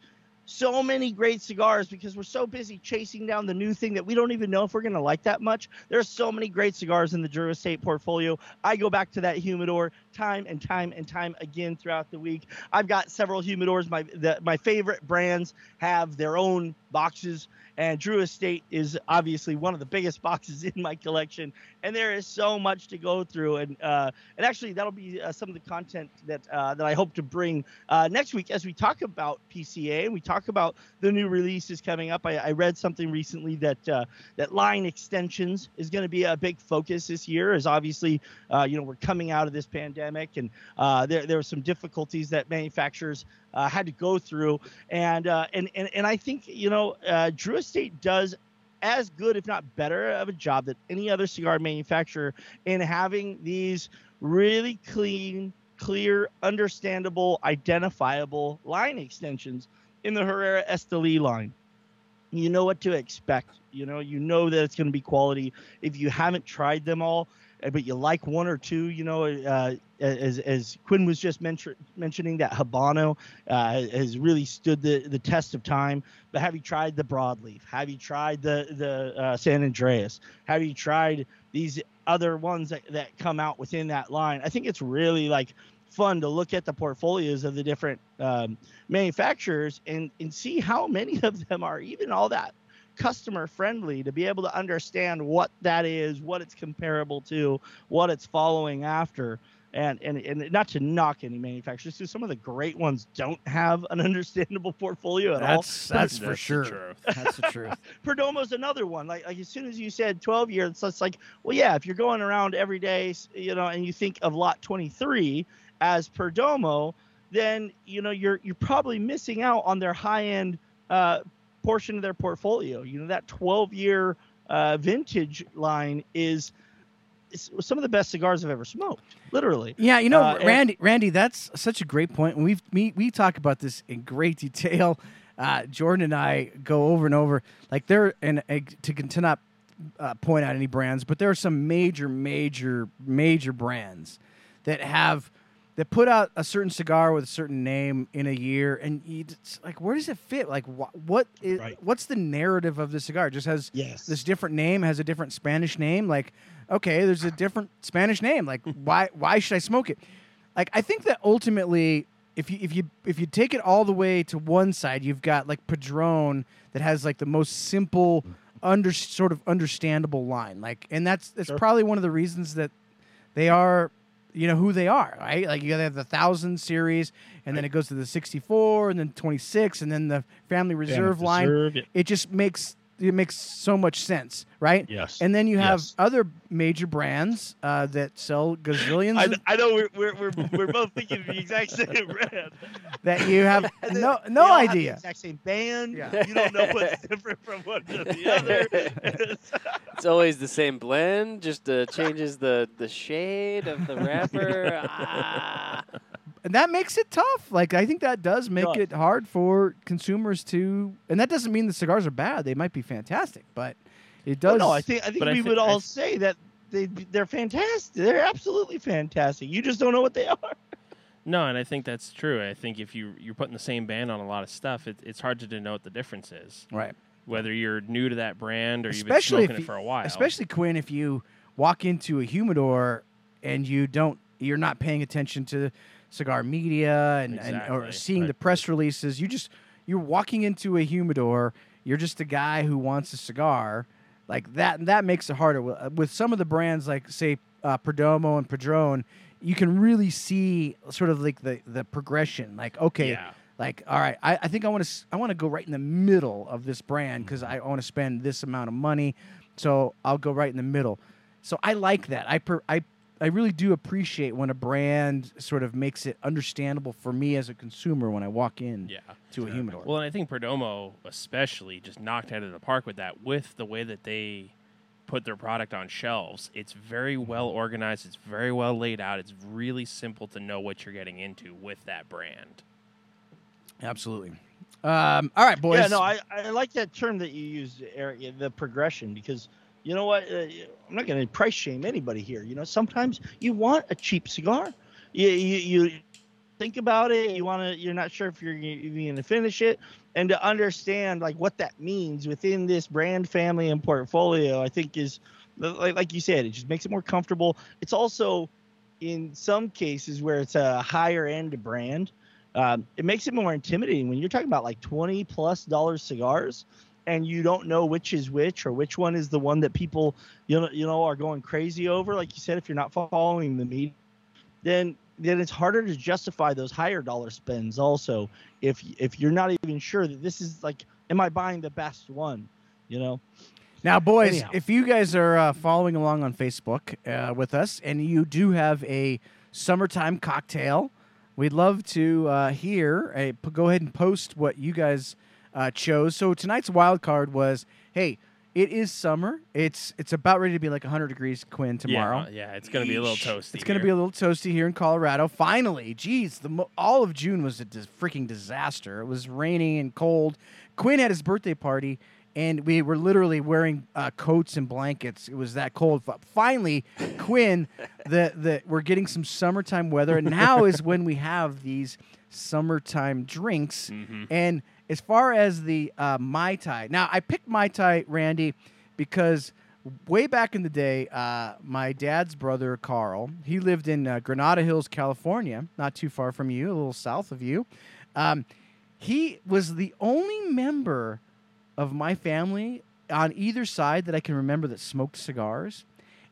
so many great cigars because we're so busy chasing down the new thing that we don't even know if we're going to like that much. There's so many great cigars in the Drew Estate portfolio. I go back to that humidor time and time and time again throughout the week. I've got several humidors. My the, my favorite brands have their own boxes, and Drew Estate is obviously one of the biggest boxes in my collection. And there is so much to go through, and uh, and actually that'll be uh, some of the content that uh, that I hope to bring uh, next week as we talk about PCA and we talk about the new releases coming up. I, I read something recently that uh, that line extensions is going to be a big focus this year. As obviously, uh, you know, we're coming out of this pandemic, and uh, there there were some difficulties that manufacturers uh, had to go through, and uh, and and and I think you know, uh, Drew Estate does as good, if not better, of a job than any other cigar manufacturer in having these really clean, clear, understandable, identifiable line extensions in the Herrera Esteli line. You know what to expect. You know, you know that it's going to be quality. If you haven't tried them all, but you like one or two, you know, uh, as, as Quinn was just mention, mentioning, that Habano uh, has really stood the, the test of time. But have you tried the broadleaf? Have you tried the the uh, San Andres? Have you tried these other ones that, that come out within that line? I think it's really like fun to look at the portfolios of the different um, manufacturers and and see how many of them are even all that customer friendly to be able to understand what that is, what it's comparable to, what it's following after. And, and, and not to knock any manufacturers, because some of the great ones don't have an understandable portfolio at That's all. that's for That's the sure. truth. That's the truth. Perdomo's another one. Like, like as soon as you said 12 years, it's like, well, yeah, if you're going around every day, you know, and you think of lot 23 as Perdomo, then you know you're you're probably missing out on their high end uh, portion of their portfolio. You know that 12 year uh, vintage line is, some of the best cigars I've ever smoked. Literally. Yeah, you know, Uh, and- Randy, Randy, that's such a great point. And we've we, we talk about this in great detail. Uh, Jordan and I go over and over. Like there, and uh, to to not uh, point out any brands, but there are some major, major, major brands that have that put out a certain cigar with a certain name in a year, and it's like, where does it fit? Like, wh- what is Right. what's the narrative of the cigar? It just has Yes. this different name has a different Spanish name. Like, okay, there's a different Spanish name. Like, why why should I smoke it? Like, I think that ultimately, if you if you if you take it all the way to one side, you've got like Padron that has like the most simple, under sort of understandable line. Like, and that's that's Sure. probably one of the reasons that they are. You know who they are, right? Like you have the thousand series, and then it goes to the sixty-four, and then twenty-six, and then the family reserve line Reserve, yeah. it just makes it makes so much sense, right? Yes. And then you have Yes. other major brands uh, that sell gazillions I, of- I know we're, we're, we're, we're both thinking of the exact same brand. that you have no they no all have the idea. exact same band. Yeah. You don't know what's different from one to the other. It's always the same blend, just uh, changes the, the shade of the wrapper. ah. And that makes it tough. Like I think that does make does. it hard for consumers to. And that doesn't mean the cigars are bad. They might be fantastic, but it Oh, does. no, I think I think But I we would all th- say that they they're fantastic. They're absolutely fantastic. You just don't know what they are. No, and I think that's true. I think if you you're putting the same band on a lot of stuff, it, it's hard to denote the difference is right. whether you're new to that brand or especially you've been smoking if it for a while. Especially Quinn, if you walk into a humidor and you don't, you're not paying attention to cigar media and, and or Exactly. seeing the press releases. You just you're walking into a humidor. You're just a guy who wants a cigar. Like that, that makes it harder. With, uh, with some of the brands, like say uh, Perdomo and Padron, you can really see sort of like the the progression. Like okay, Yeah. like all right i, I think i want to i want to go right in the middle of this brand because i want to spend this amount of money so i'll go right in the middle so i like that i per, i i really do appreciate when a brand sort of makes it understandable for me as a consumer when i walk in yeah. to a humidor Well, and I think Perdomo especially just knocked out of the park with that, with the way that they put their product on shelves. It's very well organized. It's very well laid out. It's really simple to know what you're getting into with that brand. absolutely um, all right boys Yeah, no, I, I like that term that you used, Eric, the progression, because you know what? Uh, I'm not going to price shame anybody here. You know, sometimes you want a cheap cigar. You, you, you think about it. You want to. You're not sure if you're even going to finish it, and to understand like what that means within this brand family and portfolio, I think is like, like you said, it just makes it more comfortable. It's also in some cases where it's a higher end brand um, it makes it more intimidating when you're talking about like 20 plus dollars cigars and you don't know which is which or which one is the one that people you know you know are going crazy over like you said if you're not following the media then then it's harder to justify those higher dollar spends also if if you're not even sure that this is like am i buying the best one you know Now, boys, Anyhow. if you guys are uh, following along on Facebook uh, with us and you do have a summertime cocktail, we'd love to uh, hear. A, go ahead and post what you guys uh, chose. So tonight's wild card was, hey, it is summer. It's it's about ready to be like 100 degrees, Quinn, tomorrow. Yeah, yeah it's going to be a little toasty. It's going to be a little toasty here in Colorado. Finally, geez, the mo- all of June was a dis- freaking disaster. It was raining and cold. Quinn had his birthday party and we were literally wearing uh, coats and blankets. It was that cold. Finally, Quinn, the the we're getting some summertime weather, and now is when we have these summertime drinks. Mhm. And as far as the uh, mai tai, now I picked mai tai, Randy, because way back in the day, uh, my dad's brother Carl, he lived in uh, Granada Hills, California, not too far from you, a little south of you. Um, he was the only member of my family on either side that I can remember that smoked cigars,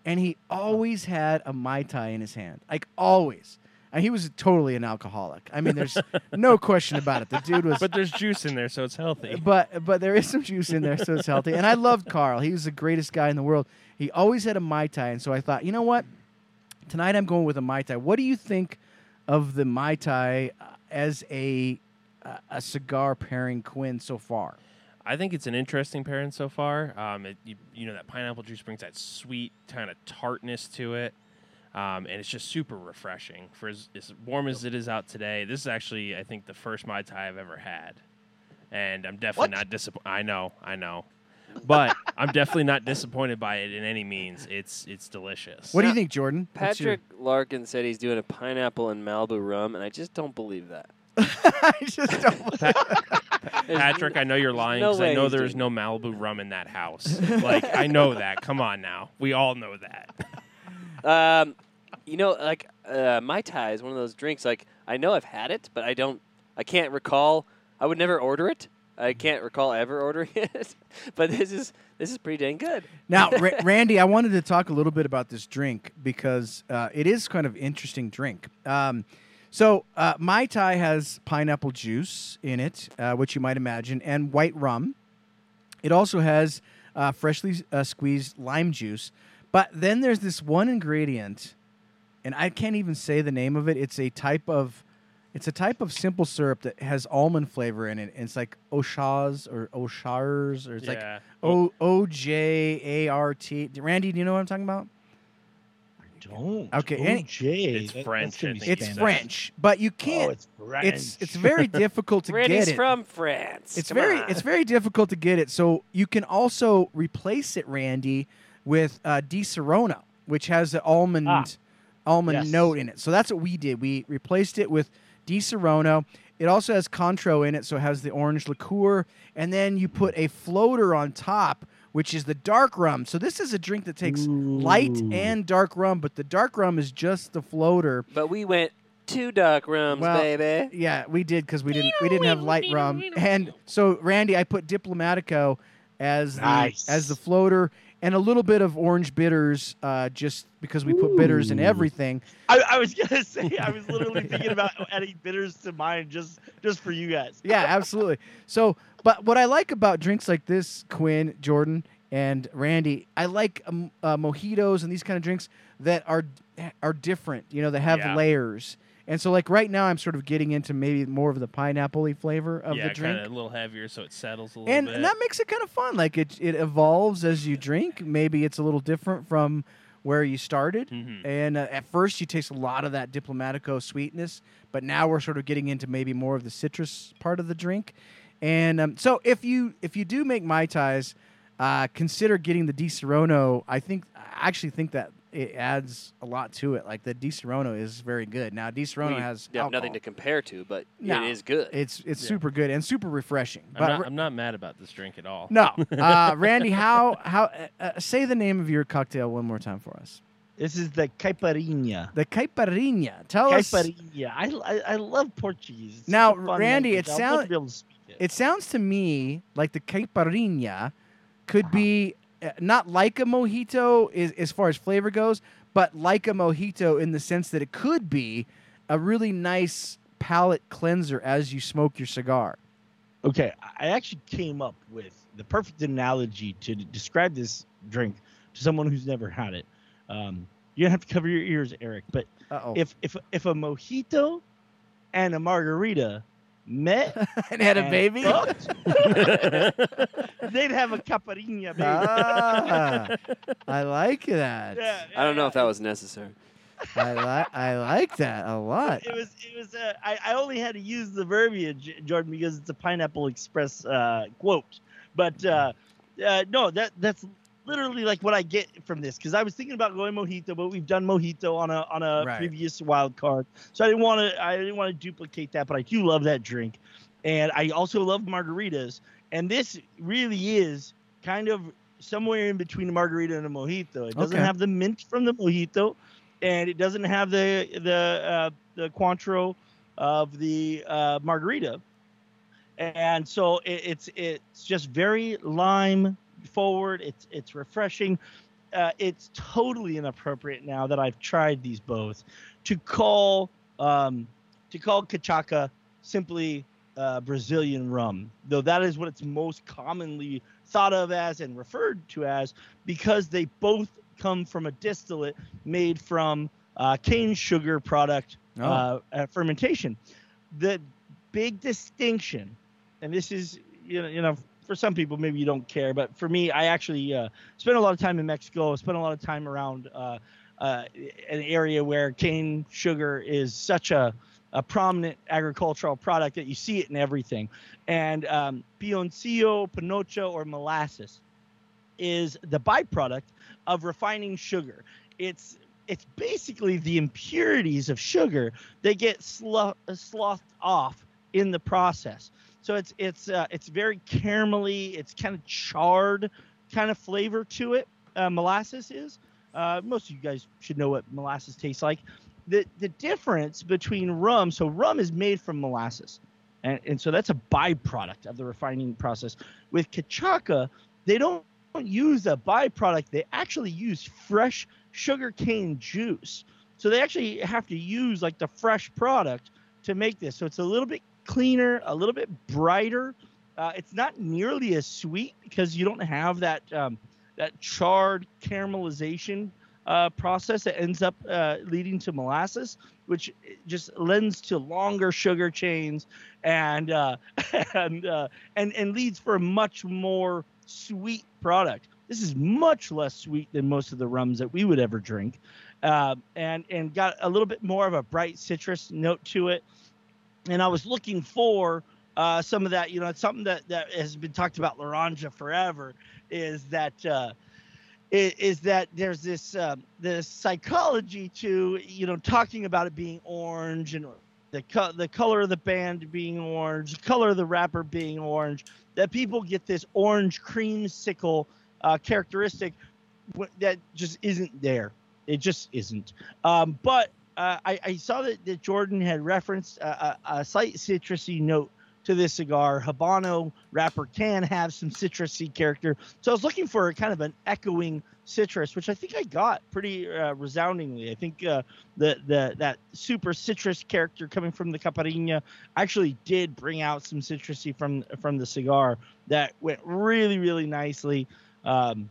and he always had a mai tai in his hand, like always. And he was totally an alcoholic. I mean, there's no question about it. The dude was But there's juice in there, so it's healthy. but but there is some juice in there, so it's healthy. And I loved Carl. He was the greatest guy in the world. He always had a mai tai, and so I thought, you know what? Tonight I'm going with a mai tai. What do you think of the mai tai uh, as a uh, a cigar pairing, Quinn, so far? I think it's an interesting pairing so far. Um, it, you, you know that pineapple juice brings that sweet kind of tartness to it, um, and it's just super refreshing. For as, as warm as it is out today, this is actually I think the first mai tai I've ever had, and I'm definitely What? not disappointed. I know, I know, but I'm definitely not disappointed by it in any means. It's it's delicious. What do you think, Jordan? What's your- Patrick Larkin said he's doing a pineapple and Malibu rum, and I just don't believe that. I just don't. Patrick, I know you're lying no because I know there's no Malibu rum in that house. like I know that. Come on now, we all know that. Um, you know, like uh, mai tai is one of those drinks. Like I know I've had it, but I don't. I can't recall. I would never order it. I can't recall ever ordering it. but this is this is pretty dang good. Now, Ra- Randy, I wanted to talk a little bit about this drink because uh, it is kind of interesting drink. Um, so, uh, Mai Tai has pineapple juice in it, uh, which you might imagine, and white rum. It also has uh, freshly uh, squeezed lime juice. But then there's this one ingredient, and I can't even say the name of it. It's a type of it's a type of simple syrup that has almond flavor in it. And it's like Oshaz or Oshars, or it's like yeah. O O J A R T. Randy, do you know what I'm talking about? I don't. Okay, any- OJ. It's That- French, that's gonna I be think It's it's Spanish. French, but you Oh, can't. it's French. it's it's very difficult to Randy's get it. Randy's from France. it's Come very on. it's very difficult to get it. So you can also replace it, Randy, with uh, Disaronno, which has the almond Ah, almond yes. note in it. So that's what we did. We replaced it with Disaronno. It also has Cointreau in it, so it has the orange liqueur, and then you put a floater on top, which is the dark rum. So this is a drink that takes light and dark rum, but the dark rum is just the floater. But we went two dark rums, Well, baby. Yeah, we did because we didn't we didn't have light rum, and so Randy, I put Diplomatico as the Nice. as the floater, and a little bit of orange bitters, uh, just because we put bitters in everything. I, I was gonna say I was literally thinking about adding bitters to mine just just for you guys. Yeah, absolutely. So, but what I like about drinks like this, Quinn, Jordan, and Randy, I like um, uh, mojitos and these kind of drinks that are are different. You know, they have Yeah. layers. And so, like right now, I'm sort of getting into maybe more of the pineapple-y flavor of yeah, the drink. kind of a little heavier, so it settles a little and, bit. and that makes it kind of fun. Like it, it evolves as you drink. Maybe it's a little different from where you started. Mhm. And uh, at first, you taste a lot of that Diplomatico sweetness, but now we're sort of getting into maybe more of the citrus part of the drink. And um, so, if you if you do make mai tais, uh, consider getting the Disaronno. I think I actually think that it adds a lot to it. Like the Disaronno is very good. Now Disaronno we has have nothing to compare to, but No. it is good. It's it's Yeah. super good and super refreshing. I'm, But not, I'm not mad about this drink at all. no, uh, Randy, how how uh, uh, say the name of your cocktail one more time for us? This is the caipirinha. The caipirinha. Tell us. Caipirinha. I, I, I love Portuguese. It's Now, such a fun Randy, language. it I'd love sound- to be able to speak it. It sounds to me like the caipirinha could be uh, not like a mojito is, as far as flavor goes, but like a mojito in the sense that it could be a really nice palate cleanser as you smoke your cigar. Okay, I actually came up with the perfect analogy to describe this drink to someone who's never had it. Um, you don't have to cover your ears, Eric, but Uh oh. if if if a mojito and a margarita met and had a baby. they'd have a caipirinha, baby. ah, I like that. Yeah, I don't know yeah, if that was necessary. I like I like that a lot. It was. It was. Uh, I, I only had to use the verbiage, Jordan, because it's a Pineapple Express uh, quote. But uh, uh, no, that that's literally like what I get from this because I was thinking about going mojito, but we've done mojito on a on a Right. previous wild card, so I didn't want to I didn't want to duplicate that, but I do love that drink, and I also love margaritas, and this really is kind of somewhere in between a margarita and a mojito. It doesn't Okay. have the mint from the mojito, and it doesn't have the the uh, the Cointreau of the uh, margarita, and so it, it's it's just very lime forward. It's it's refreshing. Uh, it's totally inappropriate now that I've tried these both to call um, to call cachaca simply uh, Brazilian rum, though that is what it's most commonly thought of as and referred to as, because they both come from a distillate made from uh, cane sugar product Oh. uh, uh, fermentation. The big distinction, and this is you know, you know for some people maybe you don't care, but for me, I actually uh, spent a lot of time in Mexico. Spent a lot of time around uh, uh, an area where cane sugar is such a a prominent agricultural product that you see it in everything. And um, piloncillo, pinocho, or molasses is the byproduct of refining sugar. It's it's basically the impurities of sugar that get slo- slothed off in the process. So it's it's uh, it's very caramelly. It's kind of charred kind of flavor to it. Uh, molasses is. Uh, most of you guys should know what molasses tastes like. The the difference between rum. So rum is made from molasses, and and so that's a byproduct of the refining process. With cachaca, they don't use a byproduct. They actually use fresh sugar cane juice. So they actually have to use like the fresh product to make this. So it's a little bit cleaner, a little bit brighter. Uh, it's not nearly as sweet because you don't have that um, that charred caramelization uh, process that ends up uh, leading to molasses, which just lends to longer sugar chains and uh, and uh, and and leads for a much more sweet product. This is much less sweet than most of the rums that we would ever drink, uh, and and got a little bit more of a bright citrus note to it. And I was looking for uh, some of that. You know, it's something that that has been talked about Laranja forever. Is that uh, is that there's this uh, this psychology to you know talking about it being orange and the co- the color of the band being orange, the color of the wrapper being orange. That people get this orange creamsicle uh, characteristic that just isn't there. It just isn't. Um, but uh, I, I saw that, that Jordan had referenced a, a, a slight citrusy note to this cigar. Habano wrapper can have some citrusy character. So I was looking for kind of an echoing citrus, which I think I got pretty uh, resoundingly. I think uh, the the that super citrus character coming from the caipirinha actually did bring out some citrusy from from the cigar that went really really nicely. Um,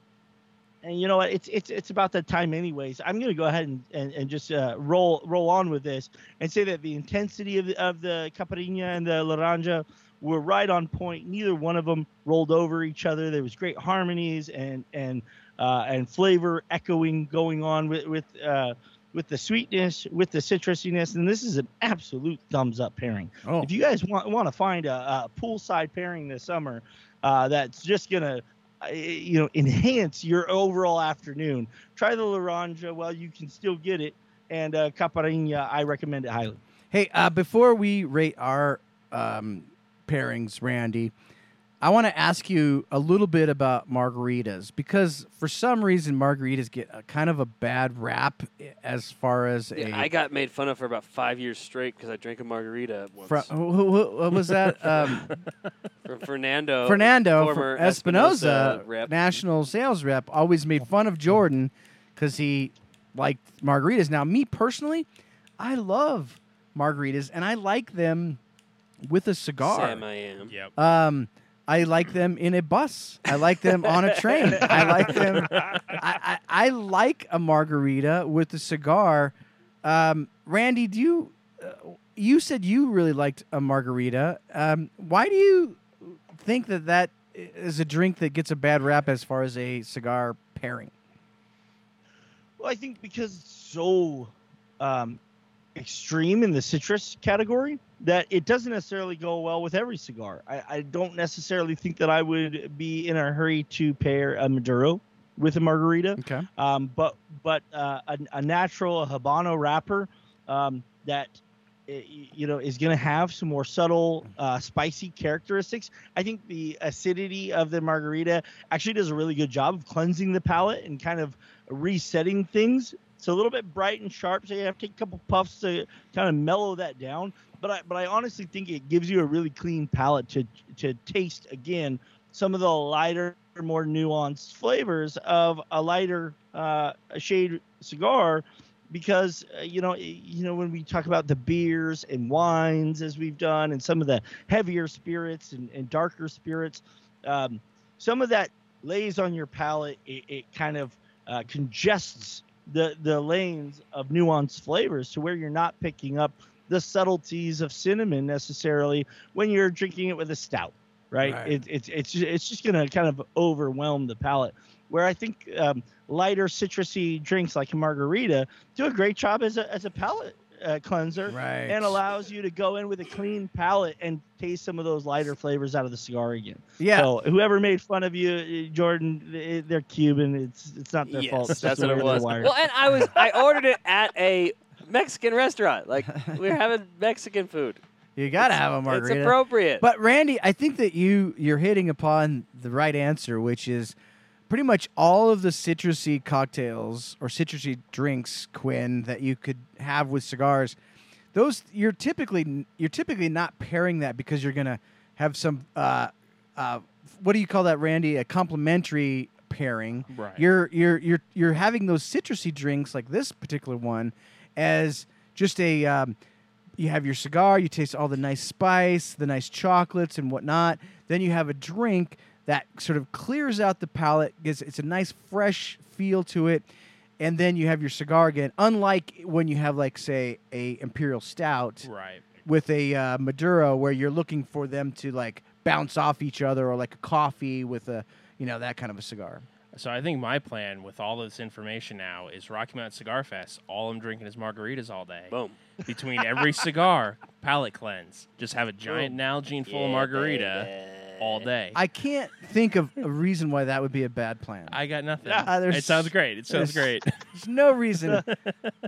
and you know what? It's it's it's about that time, anyways. I'm gonna go ahead and, and, and just uh, roll roll on with this and say that the intensity of the, of the caipirinha and the Laranja were right on point. Neither one of them rolled over each other. There was great harmonies and and uh, and flavor echoing going on with with uh, with the sweetness, with the citrusiness, and this is an absolute thumbs up pairing. Oh, If you guys want want to find a, a poolside pairing this summer, uh, that's just gonna you know enhance your overall afternoon. Try the Laranja while you can still get it, and uh, caipirinha, I recommend it highly. Hey, uh, before we rate our um, pairings, Randy, I want to ask you a little bit about margaritas because for some reason margaritas get a kind of a bad rap as far as. Yeah, I got made fun of for about five years straight because I drank a margarita once. Fr- who, who- who- what was that? Um, From Fernando. Fernando former from Espinosa, national sales rep, always made fun of Jordan because he liked margaritas. Now, me personally, I love margaritas and I like them with a cigar. Sam, I am. Yep. Um, I like them in a bus. I like them on a train. I like them. I, I, I like a margarita with a cigar. Um, Randy, do you? Uh, you said you really liked a margarita. Um, why do you think that that is a drink that gets a bad rap as far as a cigar pairing? Well, I think because it's so um, extreme in the citrus category that it doesn't necessarily go well with every cigar. I, I don't necessarily think that I would be in a hurry to pair a Maduro with a margarita. Okay. Um, but but uh, a, a natural a habano wrapper um, that uh, you know is going to have some more subtle uh, spicy characteristics. I think the acidity of the margarita actually does a really good job of cleansing the palate and kind of resetting things. It's a little bit bright and sharp, so you have to take a couple puffs to kind of mellow that down. But I, but I honestly think it gives you a really clean palate to to taste again some of the lighter, more nuanced flavors of a lighter uh, shade cigar because uh, you know you know when we talk about the beers and wines as we've done and some of the heavier spirits and, and darker spirits um, some of that lays on your palate it, it kind of uh, congests the the lanes of nuanced flavors to where you're not picking up the subtleties of cinnamon necessarily when you're drinking it with a stout right, Right. It, it's it's it's just going to kind of overwhelm the palate where I think um, lighter citrusy drinks like a margarita do a great job as a as a palate uh, cleanser Right. and allows you to go in with a clean palate and taste some of those lighter flavors out of the cigar again. Yeah. So whoever made fun of you, uh, Jordan, they- they're Cuban. It's it's not their yes, fault. It's that's just the what it was. wired. Well, and I was I ordered it at a Mexican restaurant. Like we are having Mexican food. you gotta have a margarita. It's appropriate. But Randy, I think that you you're hitting upon the right answer, which is pretty much all of the citrusy cocktails or citrusy drinks, Quinn, that you could have with cigars. Those you're typically you're typically not pairing that because you're gonna have some uh, uh, what do you call that, Randy? A complementary pairing. Right. You're you're you're you're having those citrusy drinks like this particular one as just a um, you have your cigar, you taste all the nice spice, the nice chocolates and whatnot. Then you have a drink that sort of clears out the palate, gives it's a nice fresh feel to it, and then you have your cigar again. Unlike when you have like say a imperial stout Right. with a uh, Maduro, where you're looking for them to like bounce off each other, or like a coffee with a you know that kind of a cigar. So I think my plan with all this information now is Rocky Mountain Cigar Fest. All I'm drinking is margaritas all day. Boom. Between every cigar, palate cleanse. Just have a giant Boom. Nalgene full of Yeah, margarita baby. All day. I can't think of a reason why that would be a bad plan. I got nothing. Uh, it sounds great. It sounds great. There's no reason.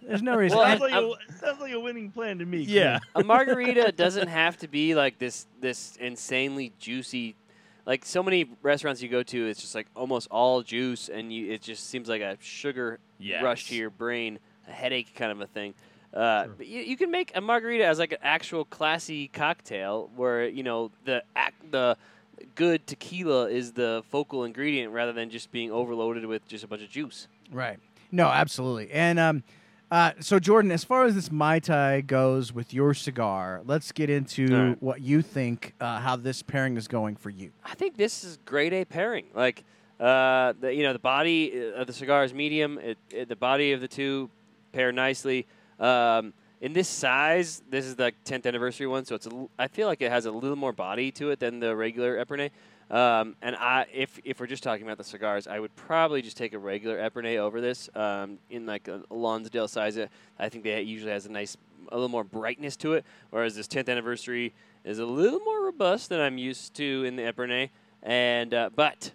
There's no reason. Well, sounds, like a, sounds like a winning plan to me. yeah. a margarita doesn't have to be like this this insanely juicy like so many restaurants you go to it's just like almost all juice and you it just seems like a sugar rush to your brain a headache kind of a thing uh, but you, you can make a margarita as like an actual classy cocktail where you know the ac- the good tequila is the focal ingredient rather than just being overloaded with just a bunch of juice Right. No, absolutely. And um, uh, so Jordan, as far as this mai tai goes with your cigar, let's get into right. what you think uh, how this pairing is going for you. I think this is grade A pairing. Like, uh, the, you know, the body of the cigar is medium. It, it, the body of the two pair nicely. Um, in this size, this is the 10th anniversary one, so it's a I feel like it has a little more body to it than the regular Epernay. Um, and I, if if we're just talking about the cigars, I would probably just take a regular Epernay over this. Um, in like a, Lonsdale size, uh, I think that usually has a nice, a little more brightness to it. Whereas this 10th anniversary is a little more robust than I'm used to in the Epernay, and uh, but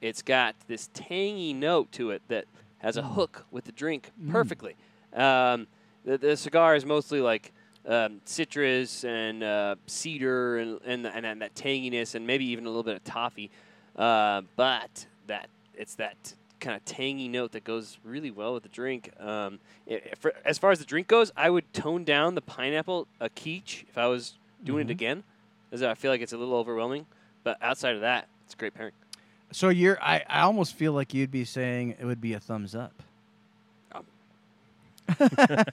it's got this tangy note to it that has a hook with the drink perfectly. Um, the, the cigar is mostly like um, citrus and uh, cedar and, and and and that tanginess and maybe even a little bit of toffee, uh, but that it's that kind of tangy note that goes really well with the drink. Um, i- i- for, as far as the drink goes, I would tone down the pineapple a quiche if I was doing it again, as I feel like it's a little overwhelming. But outside of that, it's a great pairing. So you're I, I almost feel like you'd be saying it would be a thumbs up.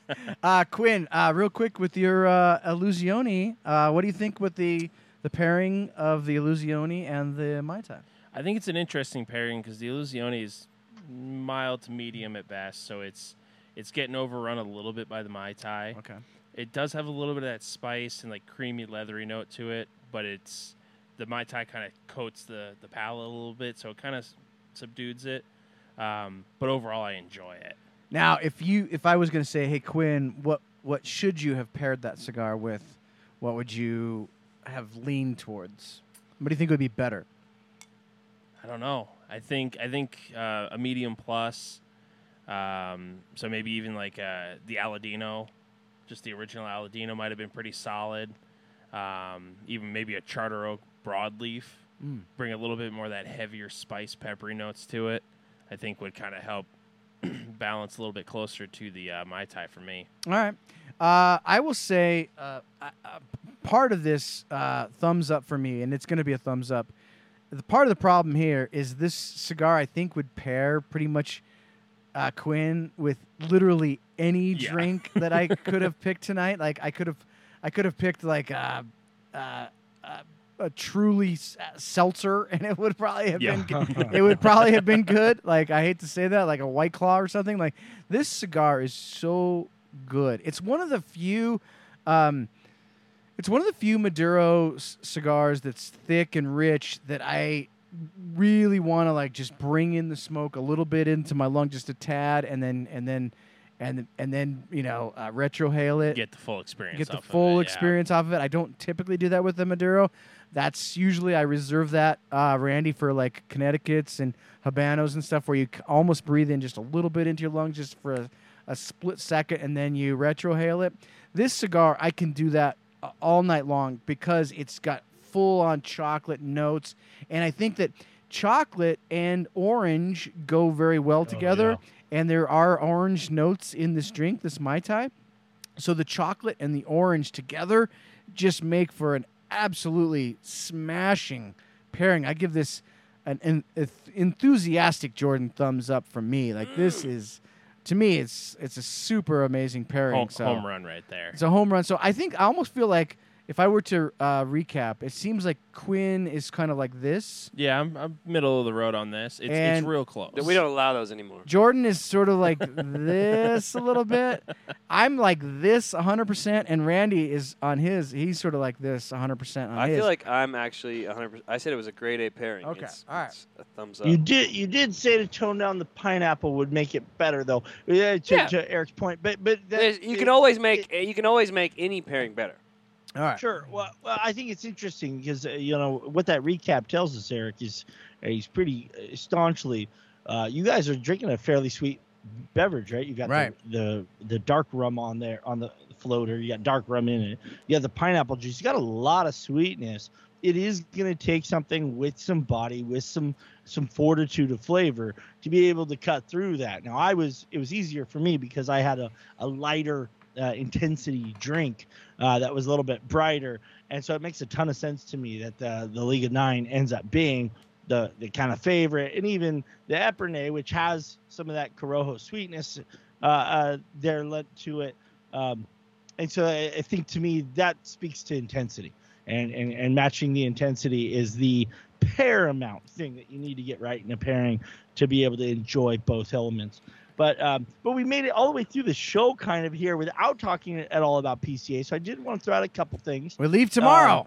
Uh, Quinn, uh, real quick with your uh, Illusione, uh, what do you think with the the pairing of the Illusione and the Mai Tai? I think it's an interesting pairing because the Illusione is mild to medium at best, so it's it's getting overrun a little bit by the Mai Tai. Okay. It does have a little bit of that spice and like creamy leathery note to it, but it's the Mai Tai kind of coats the the palate a little bit, so it kind of subdues it. Um, but overall, I enjoy it. Now, if you if I was going to say, hey Quinn, what what should you have paired that cigar with? What would you have leaned towards? What do you think would be better? I don't know. I think I think uh, a medium plus. Um, so maybe even like uh, the Aladino, just the original Aladino might have been pretty solid. Um, even maybe a Charter Oak broadleaf, Mm. bring a little bit more of that heavier spice, peppery notes to it. I think would kind of help balance a little bit closer to the uh, mai tai for me. All right. Uh, I will say uh, uh, part of this uh, thumbs up for me, and it's going to be a thumbs up. The part of the problem here is this cigar. I think would pair pretty much uh, Quinn with literally any Yeah. drink that I could have picked tonight. Like I could have, I could have picked like uh, uh, uh, a truly s- uh, seltzer, and it would probably have Yeah. been. good. it would probably have been good. Like I hate to say that, like a White Claw or something. Like this cigar is so good. It's one of the few. Um, it's one of the few Maduro c- cigars that's thick and rich that I really want to like just bring in the smoke a little bit into my lung, just a tad, and then and then and and then you know uh, retrohale it Get the full experience. get the off of full it, yeah. experience off of it. I don't typically do that with the Maduro. That's usually I reserve that, uh, Randy, for like Connecticut's and Habanos and stuff, where you almost breathe in just a little bit into your lungs just for a, a split second, and then you retrohale it. This cigar, I can do that uh, all night long because it's got full on chocolate notes, and I think that chocolate and orange go very well together. And there are orange notes in this drink, this mai tai. So the chocolate and the orange together just make for an absolutely smashing pairing. I give this an, an enthusiastic Jordan thumbs up from me. Like this mm. is to me it's it's a super amazing pairing. Home, so home run right there. it's a home run. So I think I almost feel like if I were to uh, recap, it seems like Quinn is kind of like this. Yeah, I'm, I'm middle of the road on this. It's, And- it's real close. We don't allow those anymore. Jordan is sort of like this a little bit. I'm like this 100%, and Randy is on his. He's sort of like this 100% on I his. feel like I'm actually 100%. I said it was a grade A pairing. Okay, It's, all right. it's a thumbs up. You did you did say to tone down the pineapple would make it better though. Yeah, to, Yeah. to Eric's point, but but that, There's- you it- can always make you can always make any pairing better. All right. Sure. Well, well, I think it's interesting because uh, you know what that recap tells us, Eric, is uh, he's pretty uh, staunchly. Uh, you guys are drinking a fairly sweet beverage, right? You got Right. the, the the dark rum on there on the floater. You got dark rum in it. You got the pineapple juice. You got a lot of sweetness. It is going to take something with some body, with some some fortitude of flavor to be able to cut through that. Now, I was it was easier for me because I had a a lighter uh, intensity drink uh, that was a little bit brighter, and so it makes a ton of sense to me that the the League of Nine ends up being the the kind of favorite, and even the Epernay, which has some of that Corojo sweetness uh, uh, there led to it. Um, and so I, I think to me that speaks to intensity, and, and and matching the intensity is the paramount thing that you need to get right in a pairing to be able to enjoy both elements. But um, but we made it all the way through the show kind of here without talking at all about PCA. So I did want to throw out a couple things. We leave tomorrow.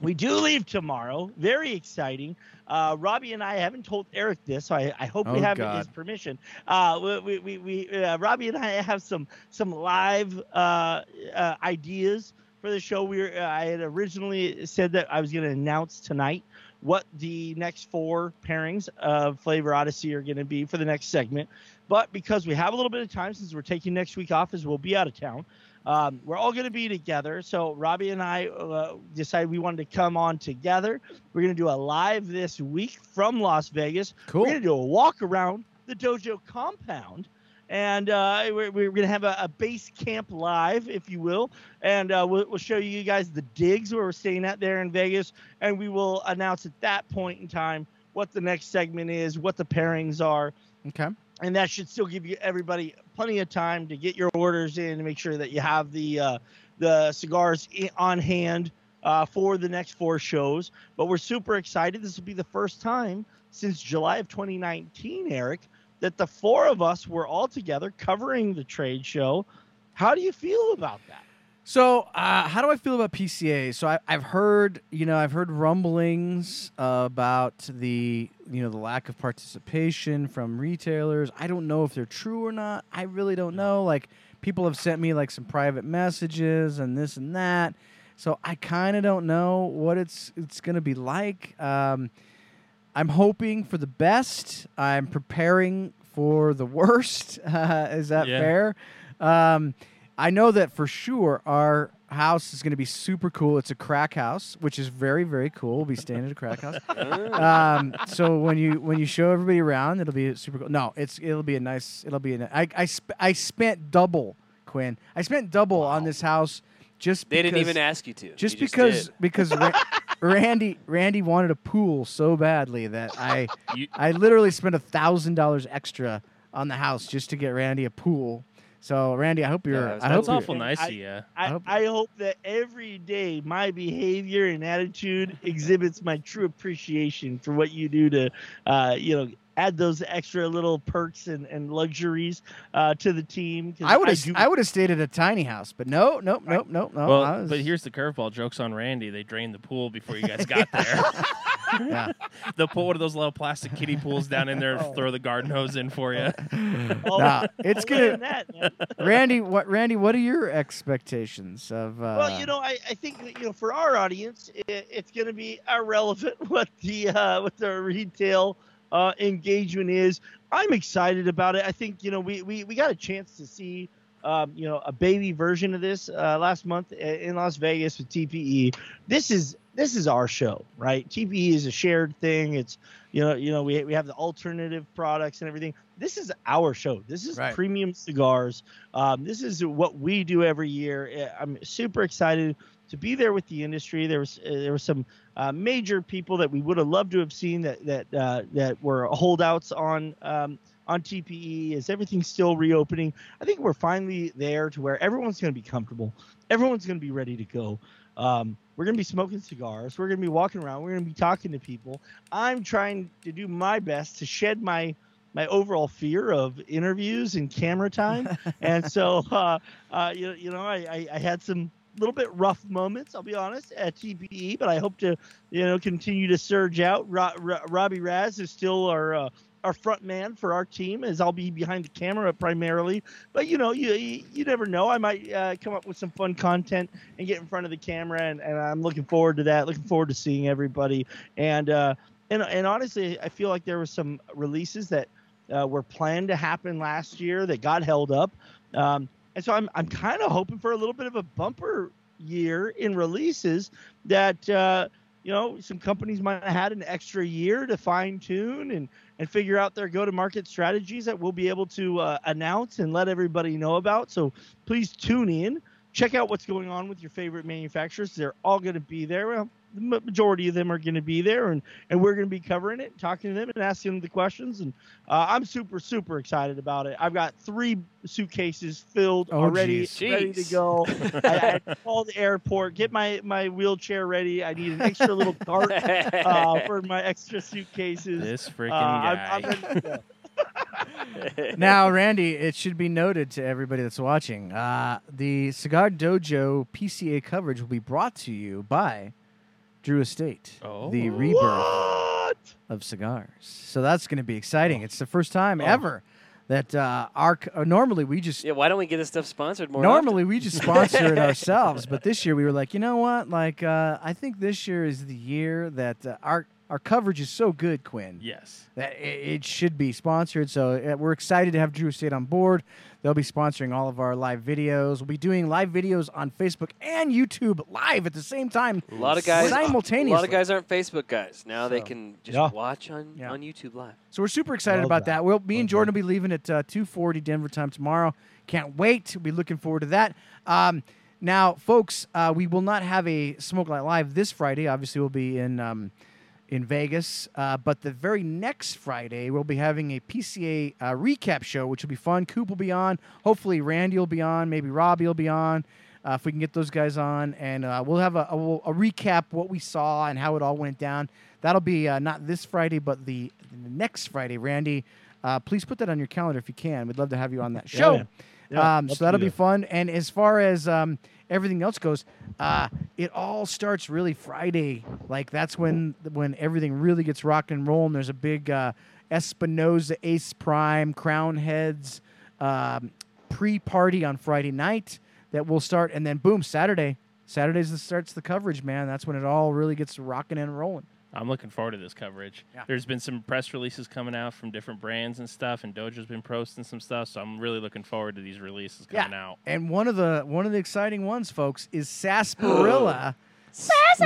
We do leave tomorrow. Very exciting. Uh, Robby and I haven't told Eric this, so I, I hope we Oh, have God. his permission. Uh, we, we, we, uh, Robby and I have some some live uh, uh, ideas for the show. We were, uh, I had originally said that I was going to announce tonight what the next four pairings of Flavor Odyssey are going to be for the next segment. But because we have a little bit of time since we're taking next week off, as we'll be out of town, um, we're all going to be together. So Robby and I uh, decided we wanted to come on together. We're going to do a live this week from Las Vegas. Cool. We're going to do a walk around the dojo compound. And uh, we're, we're going to have a, a base camp live, if you will. And uh, we'll, we'll show you guys the digs where we're staying at there in Vegas. And we will announce at that point in time what the next segment is, what the pairings are Okay. And that should still give you everybody plenty of time to get your orders in and make sure that you have the uh, the cigars on hand uh, for the next four shows. But we're super excited. This will be the first time since July of 2019, Eric, that the four of us were all together covering the trade show. How do you feel about that? So, uh, how do I feel about PCA? So, I, I've heard, you know, I've heard rumblings about the, you know, the lack of participation from retailers. I don't know if they're true or not. I really don't know. Like, people have sent me like some private messages and this and that. So I kind of don't know what it's it's going to be like. Um, I'm hoping for the best. I'm preparing for the worst. Uh, is that Yeah. fair? Um, I know that for sure our house is going to be super cool. It's a crack house, which is very very cool. We'll be staying at a crack house. Um, so when you when you show everybody around, it'll be super cool. No, it's it'll be a nice. It'll be a. I I, sp- I spent double, Quinn. I spent double on this house just They didn't even ask you to. You just because did. because Ra- Randy Randy wanted a pool so badly that I You- I literally spent a thousand dollars extra on the house just to get Randy a pool. So Randy, I hope you're. that was- I That's hope you're- awful nice I- of you. I, hope- I hope that every day my behavior and attitude exhibits my true appreciation for what you do to, uh, you know, add those extra little perks and, and luxuries uh, to the team. I would have do- I would have stayed at a tiny house, but no, nope, nope, nope, no. well, was- but here's the curveball. Jokes on Randy. They drained the pool before you guys got there. yeah. They'll put one of those little plastic kiddie pools down in there and throw the garden hose in for you. Oh, Nah, it's other than gonna. that. Randy, what Randy? What are your expectations of? Uh, Well, you know, I, I think that, you know for our audience, it, it's going to be irrelevant what the uh, what the retail uh, engagement is. I'm excited about it. I think you know we we, we got a chance to see um, you know a baby version of this uh, last month in Las Vegas with TPE. This is this is our show, right? TPE is a shared thing. It's you know you know we we have the alternative products and everything. This is our show. This is Right. premium cigars. Um, this is what we do every year. I'm super excited to be there with the industry. There was uh, there were some uh, major people that we would have loved to have seen that that uh, that were holdouts on um, on TPE. Is everything still reopening? I think we're finally there to where everyone's going to be comfortable. Everyone's going to be ready to go. Um, we're going to be smoking cigars. We're going to be walking around. We're going to be talking to people. I'm trying to do my best to shed my my overall fear of interviews and camera time. and so, uh, uh, you, you know, I, I, I had some little bit rough moments, I'll be honest, at TPE, but I hope to, you know, continue to surge out. Ro- Ro- Robby Raz is still our, uh, our front man for our team as I'll be behind the camera primarily. But you know, you you, never know. I might uh, come up with some fun content and get in front of the camera, and, and I'm looking forward to that. Looking forward to seeing everybody. And uh, and and honestly, I feel like there were some releases that uh, were planned to happen last year that got held up. Um, and so I'm I'm kind of hoping for a little bit of a bumper year in releases that uh, you know some companies might have had an extra year to fine tune and and figure out their go to market strategies that we'll be able to uh, announce and let everybody know about. So please tune in, check out what's going on with your favorite manufacturers. They're all going to be there. Well, the majority of them are going to be there, and and we're going to be covering it, talking to them, and asking them the questions. And uh, I'm super super excited about it. I've got three suitcases filled Oh, already, geez. ready to go. I, I had to call the airport, get my my wheelchair ready. I need an extra little cart uh, for my extra suitcases. This freaking Uh, I'm- guy. I'm ready to go. now, Randy, it should be noted to everybody that's watching uh, the Cigar Dojo PCA coverage will be brought to you by Drew Estate, Oh. the rebirth What? of cigars. So that's going to be exciting. It's the first time Oh. ever that uh, our uh, normally we just yeah, why don't we get this stuff sponsored more? normally we just sponsor it ourselves, but this year we were like, you know what? Like, uh, I think this year is the year that uh, our our coverage is so good, Quinn yes. that it, it should be sponsored. So uh, we're excited to have Drew Estate on board. They'll be sponsoring all of our live videos. We'll be doing live videos on Facebook and YouTube live at the same time. A lot of guys, simultaneously. A lot of guys aren't Facebook guys. Now they can just Yeah. watch on Yeah. on YouTube live. So we're super excited about that. that. We'll, me and Jordan that. will be leaving at uh, 2:40 Denver time tomorrow. Can't wait. We'll be looking forward to that. Um, now, folks, uh, we will not have a Smoke Night Live this Friday. Obviously, we'll be in um, in Vegas. Uh, but the very next Friday, we'll be having a PCA uh, recap show, which will be fun. Coop will be on. Hopefully, Randy will be on. Maybe Robby will be on. Uh, if we can get those guys on, and uh, we'll have a, a, a recap what we saw and how it all went down. That'll be uh, not this Friday, but the, the next Friday. Randy, uh, please put that on your calendar if you can. We'd love to have you on that show. yeah. Yeah, um, so that'll be fun. And as far as um, everything else goes, uh, it all starts really Friday. Like that's when when everything really gets rock and roll. And there's a big uh, Espinosa Ace Prime Crowned Heads. Um, pre-party on Friday night that will start, and then boom, Saturday. Saturday's starts the coverage, man. That's when it all really gets rocking and rolling. I'm looking forward to this coverage. Yeah. There's been some press releases coming out from different brands and stuff, and Dojo's been posting some stuff. So I'm really looking forward to these releases coming out. And one of the one of the exciting ones, folks, is Sarsaparilla.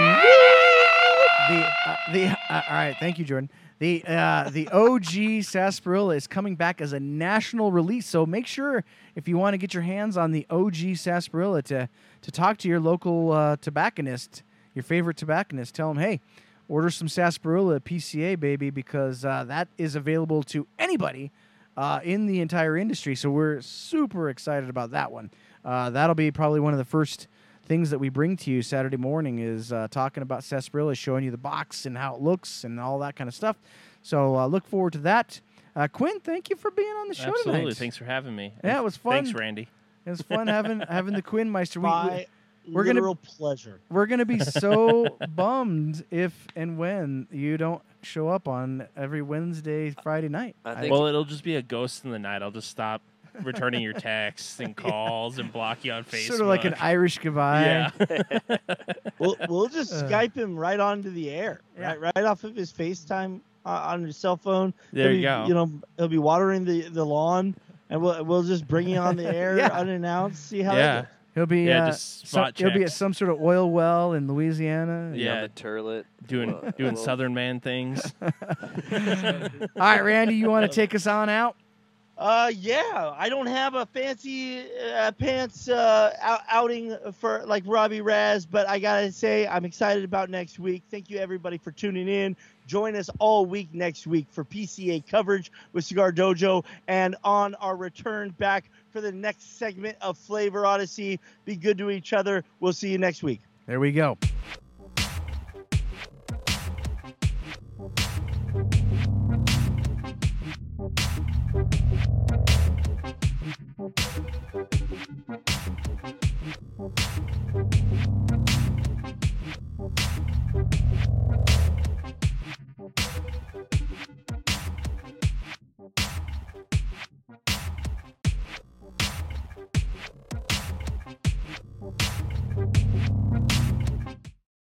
the uh, the uh, all right, thank you, Jordan. The uh, the OG sarsaparilla is coming back as a national release. So make sure if you want to get your hands on the OG sarsaparilla to to talk to your local uh, tobacconist, your favorite tobacconist. Tell them, hey, order some sarsaparilla at PCA, baby, because uh, that is available to anybody uh, in the entire industry. So we're super excited about that one. Uh, that'll be probably one of the first things that we bring to you Saturday morning is uh, talking about sarsaparilla, showing you the box and how it looks and all that kind of stuff. So uh, look forward to that. Uh, Quinn, thank you for being on the show today. Absolutely. tonight. Thanks for having me. Yeah, it was fun. Thanks, Randy. It was fun having having the Quinn Meister. We, we, My we're gonna- pleasure. we're gonna be so bummed if and when you don't show up on every Wednesday, Friday night. I think- Well, it'll just be a ghost in the night. I'll just stop returning your texts and calls and block you on Facebook. sort of like an Irish goodbye. yeah. We'll we'll just Uh. Skype him right onto the air, Yeah. right right off of his FaceTime uh, on his cell phone. There He'll you be- go. You know, he'll be watering the, the lawn, and we'll we'll just bring you on the air Yeah. unannounced. See how that yeah. Goes. He'll be Yeah, uh, just some- spot he'll be at some sort of oil well in Louisiana. Yeah, Yeah. the turlet. Doing Well, doing well, Southern man things. All right, Randy, you want to take us on out? Uh, yeah, I don't have a fancy uh, pants uh, out- outing for like Robby Raz, but I gotta say I'm excited about next week. Thank you everybody for tuning in. Join us all week next week for PCA coverage with Cigar Dojo, and on our return back for the next segment of Flavor Odyssey. Be good to each other. We'll see you next week. There we go.